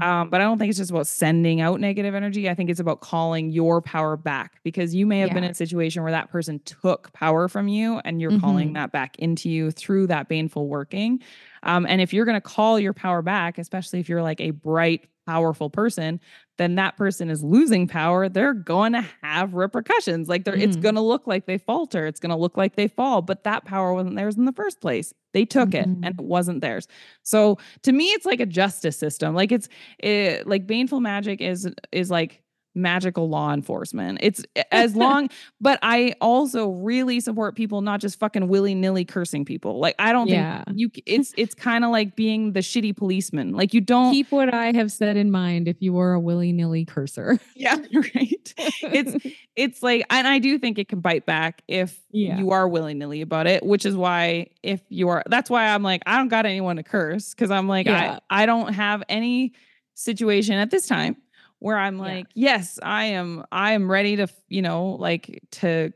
B: um, but I don't think it's just about sending out negative energy. I think it's about calling your power back because you may have been in a situation where that person took power from you and you're calling
C: Mhm.
B: that back into you through that baneful working. Um, and if you're going to call your power back, especially if you're like a bright, powerful person, then that person is losing power. They're going to have repercussions. Like they're, it's
C: Mhm.
B: going to look like they falter. It's going to look like they fall, but that power wasn't theirs in the first place. They took it and
C: Mhm.
B: it wasn't theirs. So to me, it's like a justice system. Like it's it, like baneful magic is is like magical law enforcement. It's [laughs] as long, but I also really support people not just fucking willy nilly cursing people. Like I don't
C: Yeah.
B: think you. It's it's kind of like being the shitty policeman. Like you don't.
C: Keep what I have said in mind if you are a willy nilly cursor. [laughs]
B: yeah, right. It's it's like, and I do think it can bite back if
C: Yeah.
B: you are willy nilly about it. Which is why if you are, that's why I'm like I don't got anyone to curse because I'm like
C: Yeah.
B: I I don't have any situation at this time where I'm
C: Yeah.
B: like yes I am I am ready to you know like to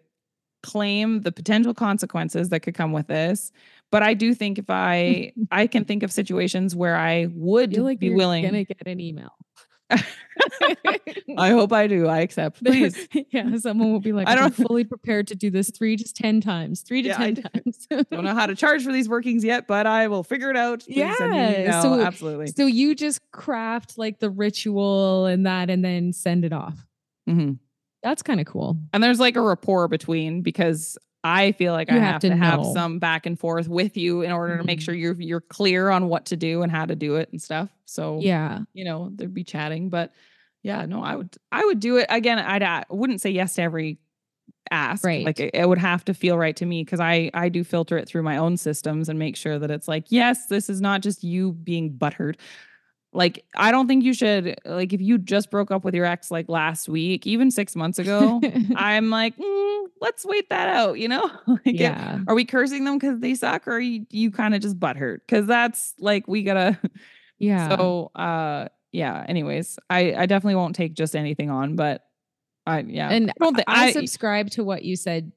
B: claim the potential consequences that could come with this. But I do think if I [laughs] I can think of situations where I would
C: feel like
B: be
C: you're
B: willing.
C: gonna get an email. [laughs]
B: I hope I do. I accept. [laughs] Please.
C: yeah, someone will be like,
B: I
C: I
B: don't-
C: am fully prepared to do this three to ten times, three to
B: Yeah,
C: ten
B: d- [laughs]
C: times.
B: don't know how to charge for these workings yet, but I will figure it out. Please send me an
C: Yeah, so-
B: absolutely.
C: so you just craft like the ritual and that, and then send it off.
B: Mhm.
C: That's kind of cool.
B: And there's like a rapport between because I feel like
C: You
B: I
C: have
B: have
C: to
B: to, have some back and forth with you in order to make
C: Mhm.
B: sure you're you're clear on what to do and how to do it and stuff. So
C: Yeah,
B: you know, there'd be chatting, but yeah, no, I would I would do it again. I'd I wouldn't say yes to every ask.
C: Right.
B: Like it, it would have to feel right to me because I I do filter it through my own systems and make sure that it's like yes, this is not just you being buttered. Like I don't think you should like if you just broke up with your ex like last week, even six months ago. [laughs] I'm like, mm, let's wait that out. You know, [laughs] like if-
C: yeah,
B: are we cursing them because they suck, or you, you kind of just butthurt? Because that's like we gotta. [laughs]
C: yeah.
B: So uh yeah, anyways, I I definitely won't take just anything on, but I yeah.
C: and
B: I don't
C: I,
B: I-
C: subscribe to what you said.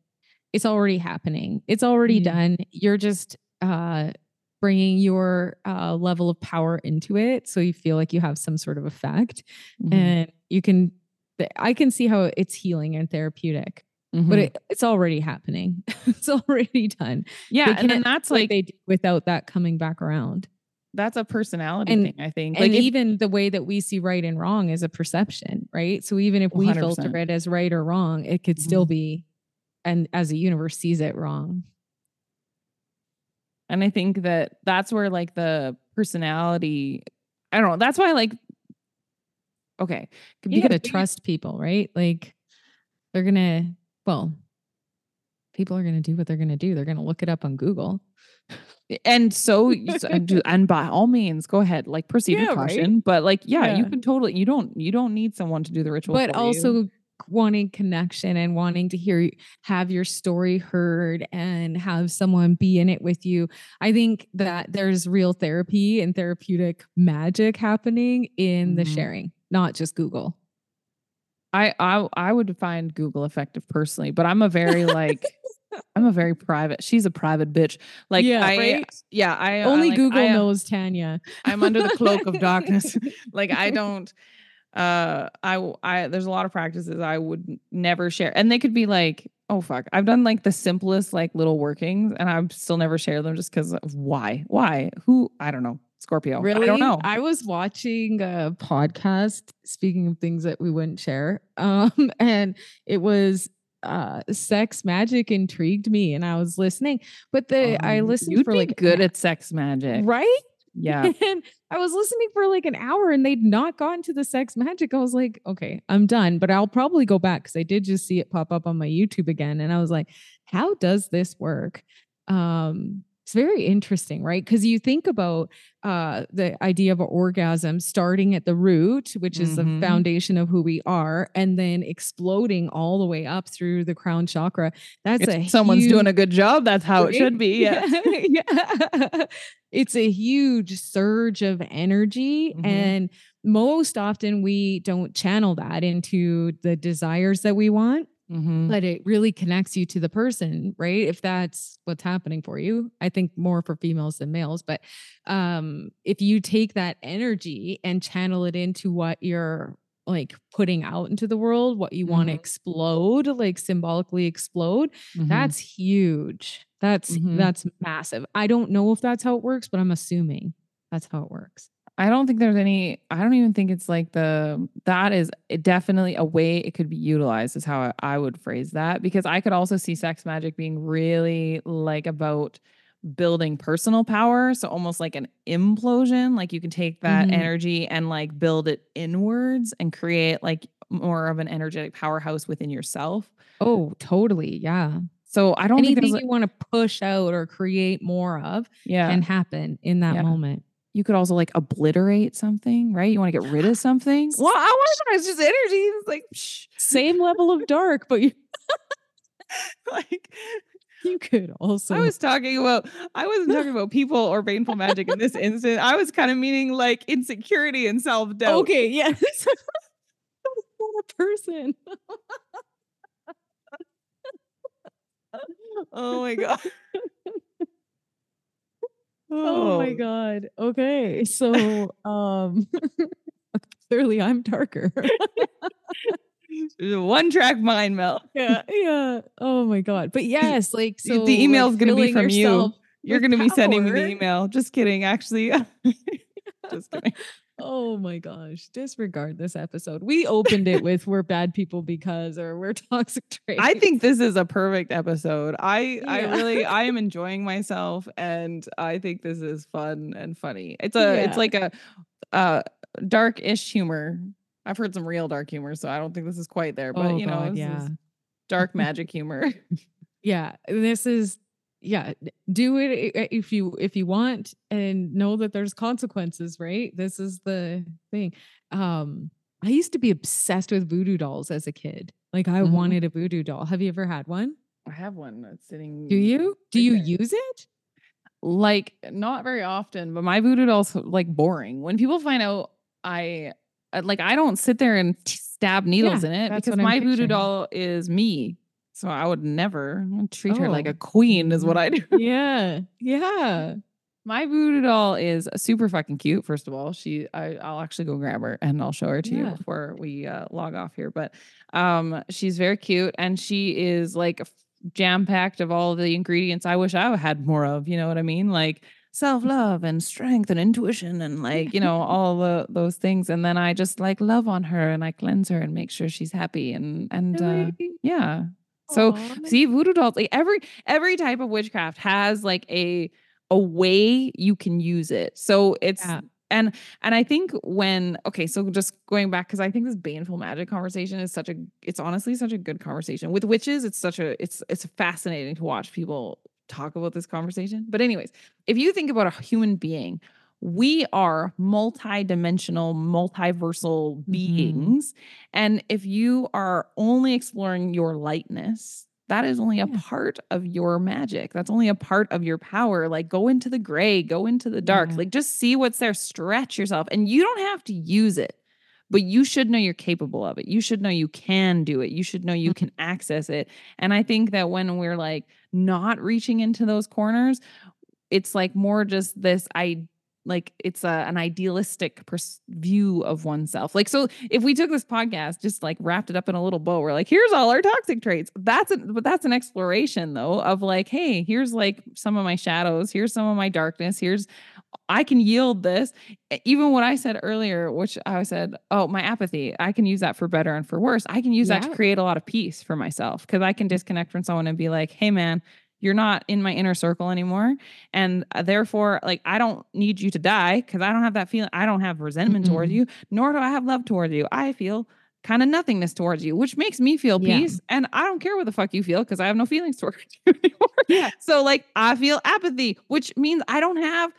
C: It's already happening. It's already
B: Mhm.
C: done. You're just uh bringing your uh level of power into it so you feel like you have some sort of effect
B: Mhm,
C: and you can i can see how it's healing and therapeutic. But
B: mhm.
C: it, it's already happening. [laughs] it's already done.
B: yeah, and then that's
C: Like they do without that coming back around.
B: that's a personality
C: and-
B: thing, I think.
C: and
B: Like if-
C: even the way that we see right and wrong is a perception, right? So even if we
B: 100%.
C: filter it as right or wrong, it could still
B: Mm-hmm.
C: be, and as the universe sees it wrong.
B: And I think that that's where like the personality. I don't know. That's why like. Okay,
C: You got to trust people, right? Like they're gonna, well, people are gonna do what they're gonna do. They're gonna look it up on Google. [laughs]
B: and so, and by all means go ahead like proceed
C: Yeah,
B: with
C: right?
B: caution but like yeah, you can totally you don't you don't need someone to do the ritual
C: but
B: for you.
C: Wanting connection and wanting to hear have your story heard and have someone be in it with you i think that there's real therapy and therapeutic magic happening in the
B: Mhm.
C: sharing not just google
B: I, I I would find Google effective personally, but I'm a very like I'm a very private. She's a private bitch. Like
C: Yeah,
B: I
C: right?
B: yeah, I I,
C: only
B: like,
C: google
B: I am-
C: knows tanya
B: I'm under the cloak of darkness. [laughs] like I don't uh I I there's a lot of practices I would never share. And they could be like, oh fuck. I've done like the simplest like little workings and I've still never share them just because of why? Why? Who? I don't know. Scorpio.
C: Really?
B: I don't know.
C: I was watching a podcast, speaking of things that we wouldn't share. [laughs] Um, and it was uh sex magic intrigued me and I was listening. But the I
B: Um,
C: listened
B: You'd
C: for like
B: good at sex magic.
C: right?
B: Yeah. [laughs]
C: And I was listening for like an hour and they'd not gotten to the sex magic. I was like, okay, I'm done. But I'll probably go back because I did just see it pop up on my YouTube again. And I was like, how does this work? Um, it's very interesting, right? Because you think about uh, the idea of an orgasm starting at the root, which is
B: Mhm.
C: the foundation of who we are, and then exploding all the way up through the crown chakra. That's
B: If
C: a
B: someone's
C: huge-
B: doing a good job, that's how it should be. Yeah. [laughs]
C: yeah. It's a huge surge of energy.
B: Mhm.
C: And most often we don't channel that into the desires that we want,
B: Mhm.
C: but it really connects you to the person, right? If that's what's happening for you. I think more for females than males, but um if you take that energy and channel it into what you're like putting out into the world, what you want to explode, like symbolically explode.
B: Mhm.
C: That's huge. That's
B: Mhm.
C: that's massive. I don't know if that's how it works, but I'm assuming that's how it works.
B: I don't think there's any. I don't even think it's like the. That is definitely a way it could be utilized. Is how I, would phrase that because I could also see sex magic being really like about building personal power. So almost like an implosion. Like you can take that
C: Mhm.
B: energy and like build it inwards and create like more of an energetic powerhouse within yourself.
C: Oh, totally. Yeah.
B: So I don't think
C: Anything you want to push out or create more of
B: yeah.
C: can happen in that
B: Yeah.
C: moment.
B: You could also like obliterate something, right? You want to get rid of [gasps] something. Well, I want it's just energy. It's like, psh,
C: Same level of dark, but you, [laughs]
B: like
C: you could also.
B: I was talking about. I wasn't talking about people or baneful magic in this instance. I was kind of meaning like insecurity and self doubt.
C: okay. Yes. [laughs] Not a person.
B: Oh my god. [laughs]
C: Oh my god. Okay. [laughs] So um [laughs] clearly I'm darker.
B: One track mind melt. [laughs]
C: yeah. Yeah. Oh my god. But yes, like so
B: the email's
C: like,
B: gonna be from you. You're gonna be sending me the email. Just kidding. Actually, just kidding.
C: Oh my gosh. Disregard this episode. We opened it with we're bad people because or we're [laughs] toxic traits.
B: I think this is a perfect episode. I I really I [laughs] am enjoying myself and I think this is fun and funny. It's a
C: Yeah.
B: it's like a uh dark-ish humor. I've heard some real dark humor, so I don't think this is quite there, but
C: Oh
B: you know,
C: God, yeah.
B: dark [laughs] magic humor.
C: yeah this is yeah do it if you if you want and know that there's consequences right this is the thing um i used to be obsessed with voodoo dolls as a kid like i
B: Mhm.
C: wanted a voodoo doll have you ever had one
B: I have one that's sitting
C: do you do you
B: there.
C: use it
B: like not very often, but my voodoo doll's like boring. When people find out I uh, like I don't sit there and stab needles
C: Yeah,
B: in it because my voodoo doll is me. So I would never treat her like a
C: Oh.
B: queen is what I do.
C: yeah yeah
B: My voodoo doll is super fucking cute. First of all, she I, I'll actually go grab her and I'll show her to you before we uh, log off here. But um, she's very cute and she is like jam packed of all the ingredients I wish I had more of. You know what I mean? Like self love and strength and intuition and like you know all the those things. And then I just like love on her and I cleanse her and make sure she's happy and and uh, yeah. So
C: Aw.
B: see voodoo dolls like every every type of witchcraft has like a a way you can use it so it's
C: Yeah.
B: and and i think when okay so just going back because i think this baneful magic conversation is such a it's honestly such a good conversation with witches it's such a it's it's fascinating to watch people talk about this conversation but anyways if you think about a human being we are multi-dimensional multiversal
C: Mhm.
B: beings and if you are only exploring your lightness, that is only a
C: Yeah.
B: part of your magic. That's only a part of your power. Like go into the gray, go into the dark.
C: Yeah.
B: Like just see what's there, stretch yourself. And you don't have to use it, but you should know you're capable of it. You should know you can do it. You should know you
C: Mhm.
B: can access it. And I think that when we're like not reaching into those corners, it's like more just this I like it's a, an idealistic pers- view of oneself. Like so if we took this podcast just like wrapped it up in a little bow, we're like here's all our toxic traits. That's a, but that's an exploration though of like hey, here's like some of my shadows, here's some of my darkness, here's I can yield this. Even what I said earlier, which I said, oh, my apathy, I can use that for better and for worse. I can use that to create a lot of peace for myself because I can disconnect from someone and be like, hey, man, you're not in my inner circle anymore. And uh, therefore, like, I don't need you to die because I don't have that feeling. I don't have resentment towards
C: Mm-mm.
B: you, nor do I have love towards you. I feel kind of nothingness towards you, which makes me feel
C: Yeah.
B: peace. And I don't care what the fuck you feel because I have no feelings [laughs] towards you anymore.
C: Yeah.
B: So, like, I feel apathy, which means I don't have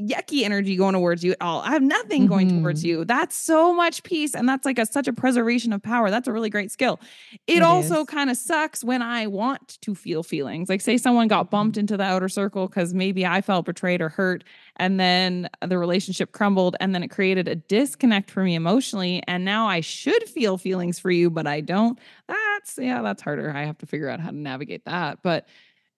B: yucky energy going towards you at all. I have nothing going towards
C: Mhm.
B: you. That's so much peace. And that's like a such a preservation of power. That's a really great skill. It,
C: It
B: also kind of sucks when I want to feel feelings. Like, say someone got bumped into the outer circle because maybe I felt betrayed or hurt, and then the relationship crumbled, and then it created a disconnect for me emotionally. And now I should feel feelings for you, but I don't. That's, yeah, that's harder. I have to figure out how to navigate that. But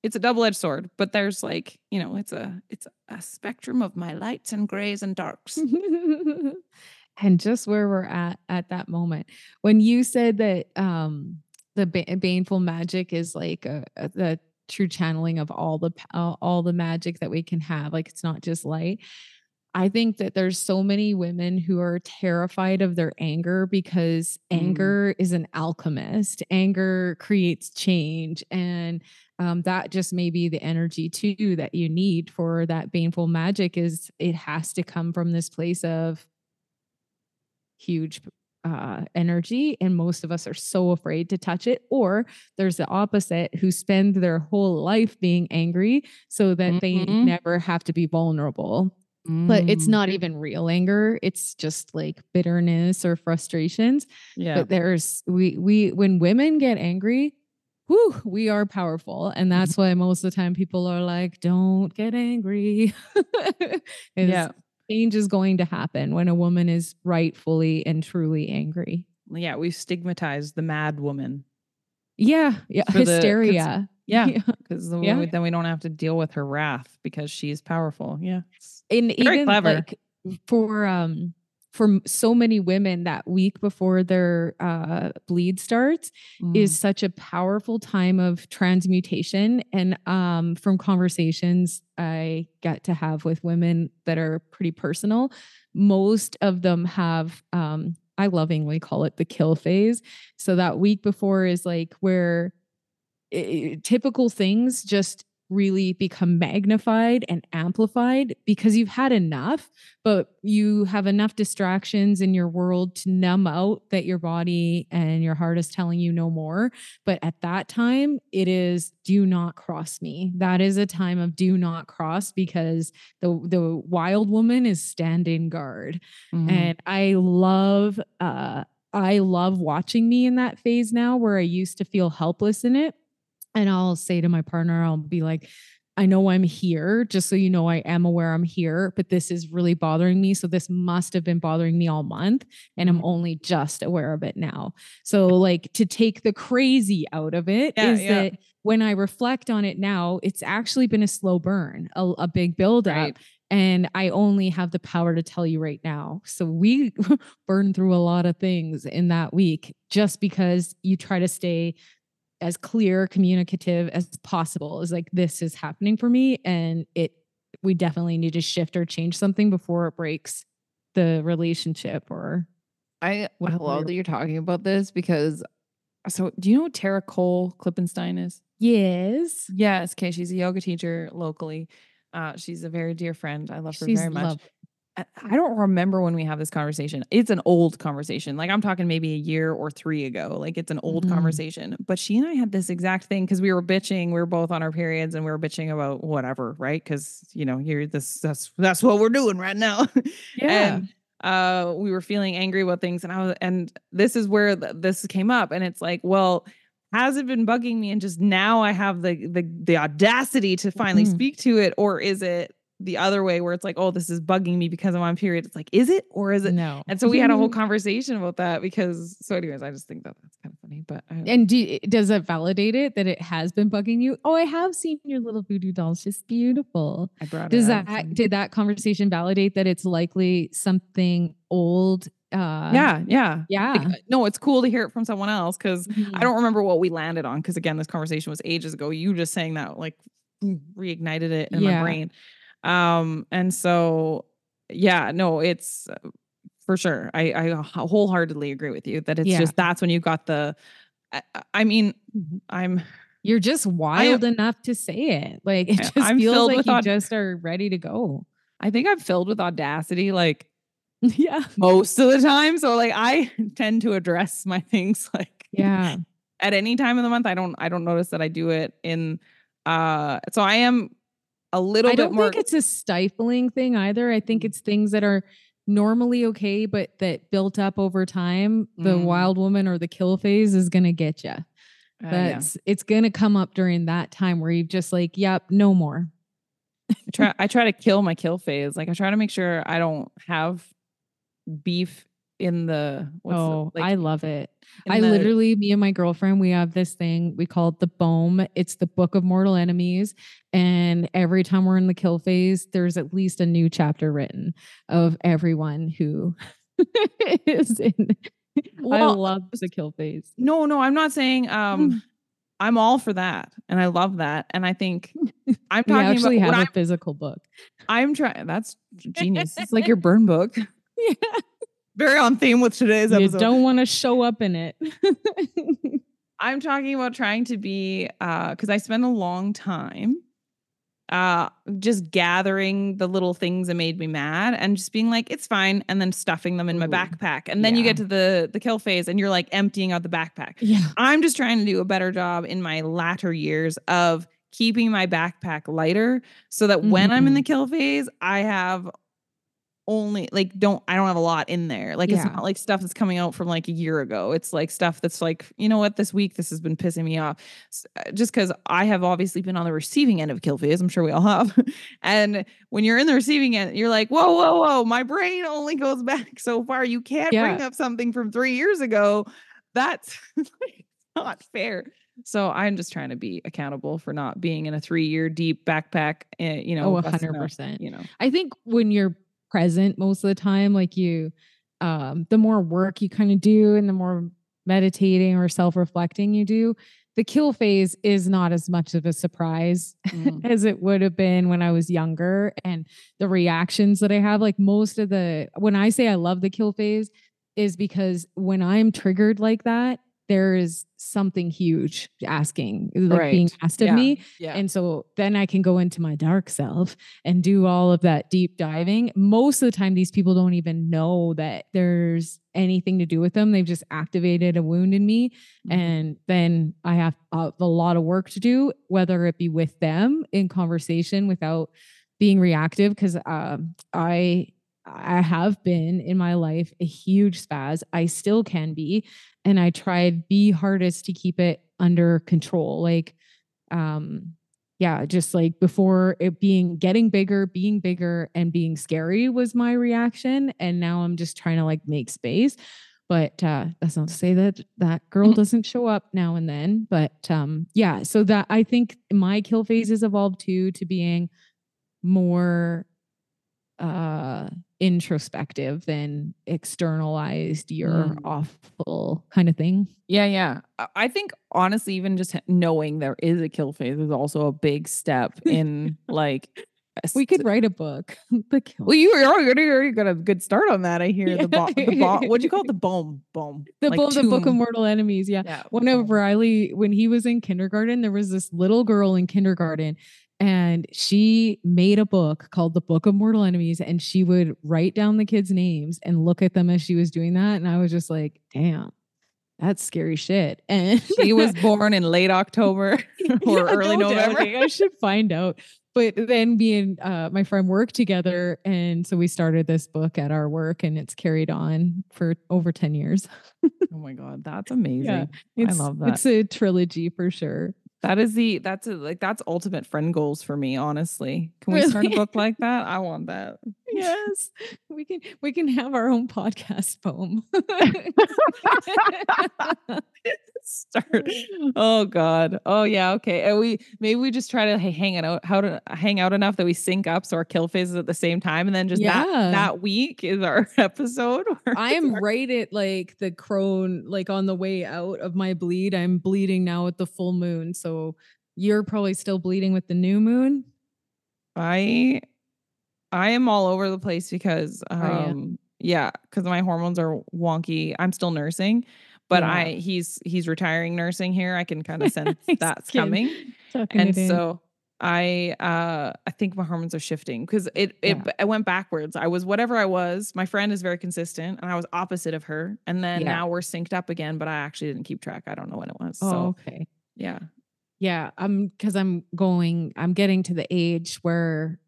B: it's a double-edged sword but there's like you know it's a it's a spectrum of my lights and grays and darks. [laughs]
C: And just where we're at at that moment. When you said that um the ba- baneful magic is like a, a, the true channeling of all the all the magic that we can have like it's not just light i think that there's so many women who are terrified of their anger because
B: Mm.
C: anger is an alchemist anger creates change and um, that just may be the energy too that you need for that baneful magic is it has to come from this place of huge uh, energy and most of us are so afraid to touch it or there's the opposite who spend their whole life being angry so that they
B: Mhm.
C: never have to be vulnerable but it's
B: Mm.
C: not even real anger it's just like bitterness or frustrations
B: Yeah.
C: but there's we we when women get angry whew, we are powerful and that's why most of the time people are like don't get angry [laughs]
B: Yeah.
C: change is going to happen when a woman is rightfully and truly angry
B: yeah. We've stigmatized the mad woman.
C: yeah yeah
B: For the-
C: hysteria [laughs]
B: Yeah. Because then,
C: Yeah.
B: we, then we don't have to deal with her wrath because she's powerful. Yeah.
C: And
B: Very
C: even
B: clever.
C: like for um for so many women that week before their uh bleed starts
B: Mm.
C: is such a powerful time of transmutation and um from conversations i get to have with women that are pretty personal most of them have um i lovingly call it the kill phase so that week before is like where i- typical things just really become magnified and amplified because you've had enough but you have enough distractions in your world to numb out that your body and your heart is telling you no more. But at that time it is do not cross me. That is a time of do not cross because the the wild woman is standing guard.
B: Mhm.
C: and i love uh i love watching me in that phase now where i used to feel helpless in it and i'll say to my partner i'll be like I know I'm here, just so you know, I am aware I'm here, but this is really bothering me. So this must have been bothering me all month, and I'm
B: Mhm.
C: only just aware of it now. So, like, to take the crazy out of it is
B: Yeah, yeah.
C: that when I reflect on it now, it's actually been a slow burn, a, a big buildup.
B: Right.
C: And I only have the power to tell you right now. So we [laughs] burned through a lot of things in that week just because you try to stay as clear, communicative as possible. Is like, this is happening for me. And it, we definitely need to shift or change something before it breaks the relationship or
B: I,
C: whatever
B: love that you're talking about this because so do you know Tara Cole Klippenstein is?
C: yes.
B: Yes. Okay. She's a yoga teacher locally. Uh, she's a very dear friend. I love her
C: She's
B: very much.
C: love.
B: I- don't remember when we have this conversation. It's an old conversation. Like I'm talking maybe a year or three ago. Like it's an old
C: Mhm.
B: conversation. But she and I had this exact thing because we were bitching. We were both on our periods and we were bitching about whatever, right? Because you know, here this that's that's what we're doing right now. [laughs]
C: Yeah.
B: and uh we were feeling angry about things and I was and this is where th- this came up and it's like, well, has it been bugging me and just now I have the the the audacity to finally
C: Mhm.
B: speak to it or is it the other way where it's like, oh, this is bugging me because I'm on period. It's like, is it or is it?
C: no.
B: And so we had a whole [laughs] conversation about that because so anyways, I just think that that's kind of funny. But I,
C: And do, does it validate it that it has been bugging you? Oh, I have seen your little voodoo doll. Just beautiful.
B: I brought
C: Does
B: it up,
C: that did that conversation validate that it's likely something old? Uh,
B: yeah, yeah.
C: yeah.
B: Like, uh, no, it's cool to hear it from someone else because I
C: Mhm.
B: don't remember what we landed on because again, this conversation was ages ago. You just saying that like reignited it in
C: Yeah.
B: my brain. Um, and so yeah, no, it's uh, for sure. I I wholeheartedly agree with you that it's
C: Yeah.
B: just that's when you got the. I, I mean,
C: Mhm.
B: I'm
C: You're just wild enough to say it. Like it just
B: I'm
C: feels like you
B: aud-
C: just are ready to go.
B: I think I'm filled with audacity like [laughs]
C: yeah.
B: most of the time. So like I [laughs] tend to address my things [laughs] like
C: Yeah.
B: at any time of the month. I don't I don't notice that I do it in uh so I am a little
C: I
B: bit
C: don't think it's a stifling thing either. I think
B: Mm.
C: it's things that are normally okay, but that built up over time. The
B: Mm.
C: wild woman or the kill phase is gonna get you.
B: uh, yeah.
C: It's gonna come up during that time where you've just like, yep, no more.
B: I try I try to [laughs] kill my kill phase. Like I try to make sure I don't have beef in the what's the-
C: oh,
B: like
C: I love it. I
B: the-
C: literally, me and my girlfriend, we have this thing we call it the BOEM. It's the Book of Mortal Enemies. And every time we're in the kill phase, there's at least a new chapter written of everyone who [laughs] is in. I love the kill phase.
B: No, no, I'm not saying um [sighs] I'm all for that. And I love that. And I think [laughs] I'm
C: We
B: talking
C: actually
B: about
C: have a
B: I'm,
C: physical book.
B: I'm trying that's genius. It's like your [laughs] burn book.
C: Yeah.
B: Very on theme with today's
C: You
B: episode.
C: don't want to show up in it. [laughs]
B: I'm talking about trying to be uh because I spent a long time uh just gathering the little things that made me mad and just being like it's fine and then stuffing them in my
C: Ooh,
B: backpack and then you get to the the kill phase and you're like emptying out the backpack
C: yeah.
B: i'm just trying to do a better job in my latter years of keeping my backpack lighter so that when i'm in the kill phase i have only like don't I don't have a lot in there. Like it's
C: Yeah.
B: not like stuff that's coming out from like a year ago. It's like stuff that's like, you know what, this week this has been pissing me off. Uh, Just because I have obviously been on the receiving end of kill phase. I'm sure we all have. [laughs] and when you're in the receiving end, you're like, whoa, whoa, whoa, my brain only goes [laughs] back so far. You can't bring up something from three years ago. That's [laughs] not fair. So I'm just trying to be accountable for not being in a three year deep backpack, uh, you know,
C: Oh,
B: busting
C: 100%.
B: you know.
C: I think when you're present most of the time, like you, um, the more work you kind of do and the more meditating or self reflecting you do, the kill phase is not as much of a surprise
B: Mm. [laughs]
C: as it would have been when I was younger. And the reactions that I have, like most of the, when I say I love the kill phase, is because when I'm triggered like that, there is something huge asking, like being asked of
B: Yeah.
C: me.
B: Yeah.
C: And so then I can go into my dark self and do all of that deep diving. Most of the time, these people don't even know that there's anything to do with them. They've just activated a wound in me.
B: Mhm.
C: And then I have a, a lot of work to do, whether it be with them in conversation without being reactive. Cause um, I, I have been in my life a huge spaz. I still can be. And I tried the hardest to keep it under control. Like, um, yeah, just like before it being getting bigger, being bigger and being scary was my reaction. And now I'm just trying to like make space. But uh that's not to say that that girl doesn't show up now and then. But um yeah, so that I think my kill phases evolved too to being more uh introspective than externalized you're
B: Mm.
C: awful kind of thing.
B: Yeah, yeah. I- think honestly, even just knowing there is a kill phase is also a big step [laughs] in like.
C: We could write a book. [laughs] the kill
B: Well, you already, got a good start on that. I hear the bo- the bo- what'd you call it? [laughs] The boom, boom.
C: the,
B: like
C: book, the book of mortal enemies. Yeah.
B: Yeah.
C: One of. Riley, when he was in kindergarten, there was this little girl in kindergarten and she made a book called The Book of Mortal Enemies. And she would write down the kids' names and look at them as she was doing that. And I was just like, damn, that's scary shit. [laughs] And
B: She was born in late October [laughs] [laughs] or
C: Yeah,
B: early
C: no
B: November.
C: doubting. I should find out. But then me and uh, my friend worked together. And so we started this book at our work and it's carried on for over 10 years.
B: Oh my god, that's amazing.
C: It's,
B: love that.
C: It's a trilogy for sure.
B: That is the that's a, like that's ultimate friend goals for me. Honestly, can we start a book like that? I want that.
C: Yes. We can we can have our own podcast poem. [laughs]
B: start. Oh God. Oh yeah. Okay. And we maybe we just try to hang it out, how to hang out enough that we sync up so our kill phases at the same time, and then just
C: Yeah.
B: that that week is our [laughs] episode.
C: I am
B: our-
C: right at like the crone, like on the way out of my bleed. I'm bleeding now with the full moon. So you're probably still bleeding with the new moon.
B: I I am all over the place because
C: ya?
B: um yeah, because my hormones are wonky. I'm still nursing, but
C: Yeah.
B: I he's he's retiring nursing here. I can kind of [laughs] sense that's coming. And so I uh I think my hormones are shifting because it it
C: Yeah.
B: I went backwards. I was whatever I was. My friend is very consistent, and I was opposite of her. And then
C: Yeah.
B: now we're synced up again, but I actually didn't keep track. I don't know when it was.
C: oh,
B: So
C: okay.
B: yeah,
C: Yeah, I'm because I'm going, I'm getting to the age where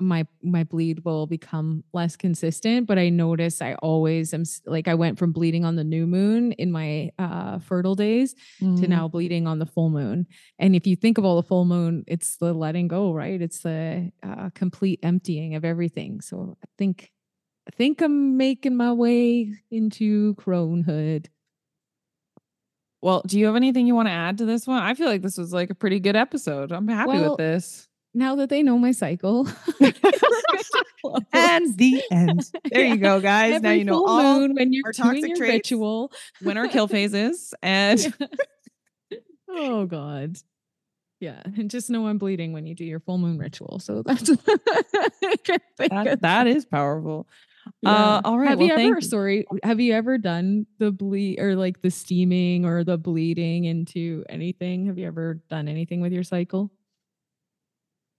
C: my my bleed will become less consistent, but I notice I always am like I went from bleeding on the new moon in my uh fertile days to
B: Mhm.
C: now bleeding on the full moon. And if you think of all the full moon, it's the letting go, right? It's the uh, complete emptying of everything. So I think I think I'm making my way into cronehood.
B: Well, do you have anything you want to add to this one? I feel like this was like a pretty good episode. I'm happy
C: Well,
B: with this.
C: Now that they know my cycle. [laughs]
B: and the end. There you go, guys. now you know
C: full
B: all
C: moon when you're
B: our
C: doing
B: toxic
C: your
B: traits.
C: ritual.
B: when our kill phases [laughs] and
C: oh God. Yeah. And just know I'm bleeding when you do your full moon ritual. So that's [laughs]
B: that, that is powerful.
C: Yeah.
B: Uh, all right.
C: Have
B: well,
C: you ever, sorry, have you ever done the bleed or like the steaming or the bleeding into anything? Have you ever done anything with your cycle?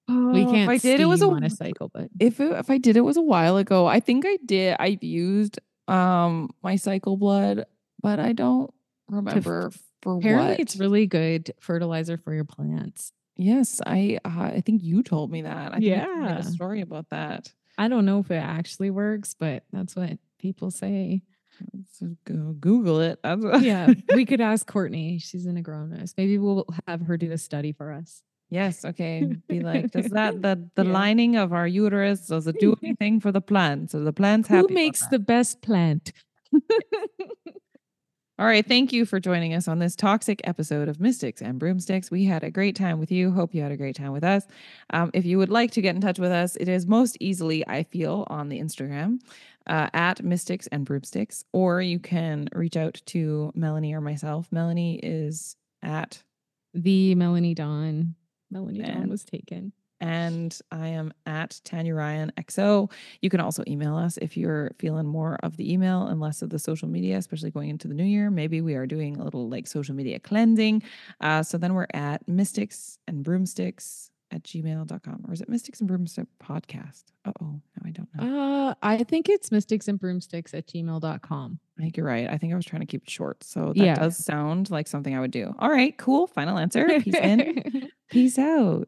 C: We
B: Oh,
C: can't
B: If I did, it was a
C: on a cycle, but
B: if it, if I did it was a while ago. I think I did. I've used um my cycle blood, but I don't remember for
C: apparently
B: what.
C: it's really good fertilizer for your plants.
B: yes. I uh, I think you told me that. I think you told
C: Yeah.
B: a story about that.
C: I don't know if it actually works, but that's what people say.
B: So go Google it.
C: Yeah, we could [laughs] ask Courtney. She's an agronomist. Maybe we'll have her do a study for us.
B: Yes. Okay. Be like, does that [laughs] the the
C: Yeah.
B: lining of our uterus does it do [laughs] anything for the plants? So the plants happy.
C: Who makes the best plant? [laughs]
B: All right. Thank you for joining us on this toxic episode of Mystics and Broomsticks. We had a great time with you. Hope you had a great time with us. Um, if you would like to get in touch with us, it is most easily, I feel, on the Instagram uh, at Mystics and Broomsticks, or you can reach out to Melanie or myself. Melanie is at,
C: the Melanie Dawn. Melanie Dawn
B: Man.
C: was taken.
B: and I am at Tanya Ryan XO. You can also email us if you're feeling more of the email and less of the social media, especially going into the new year. Maybe we are doing a little like social media cleansing. Uh, so then we're at mystics and broomsticks at gmail.com. Or is it mystics and broomstick podcast? Uh oh, no, I don't know.
C: Uh, I think it's mystics and broomsticks at gmail.com.
B: I think you're right. I think I was trying to keep it short. So that
C: Yeah.
B: does sound like something I would do. All right, cool. Final answer. Peace in. [laughs] Peace out.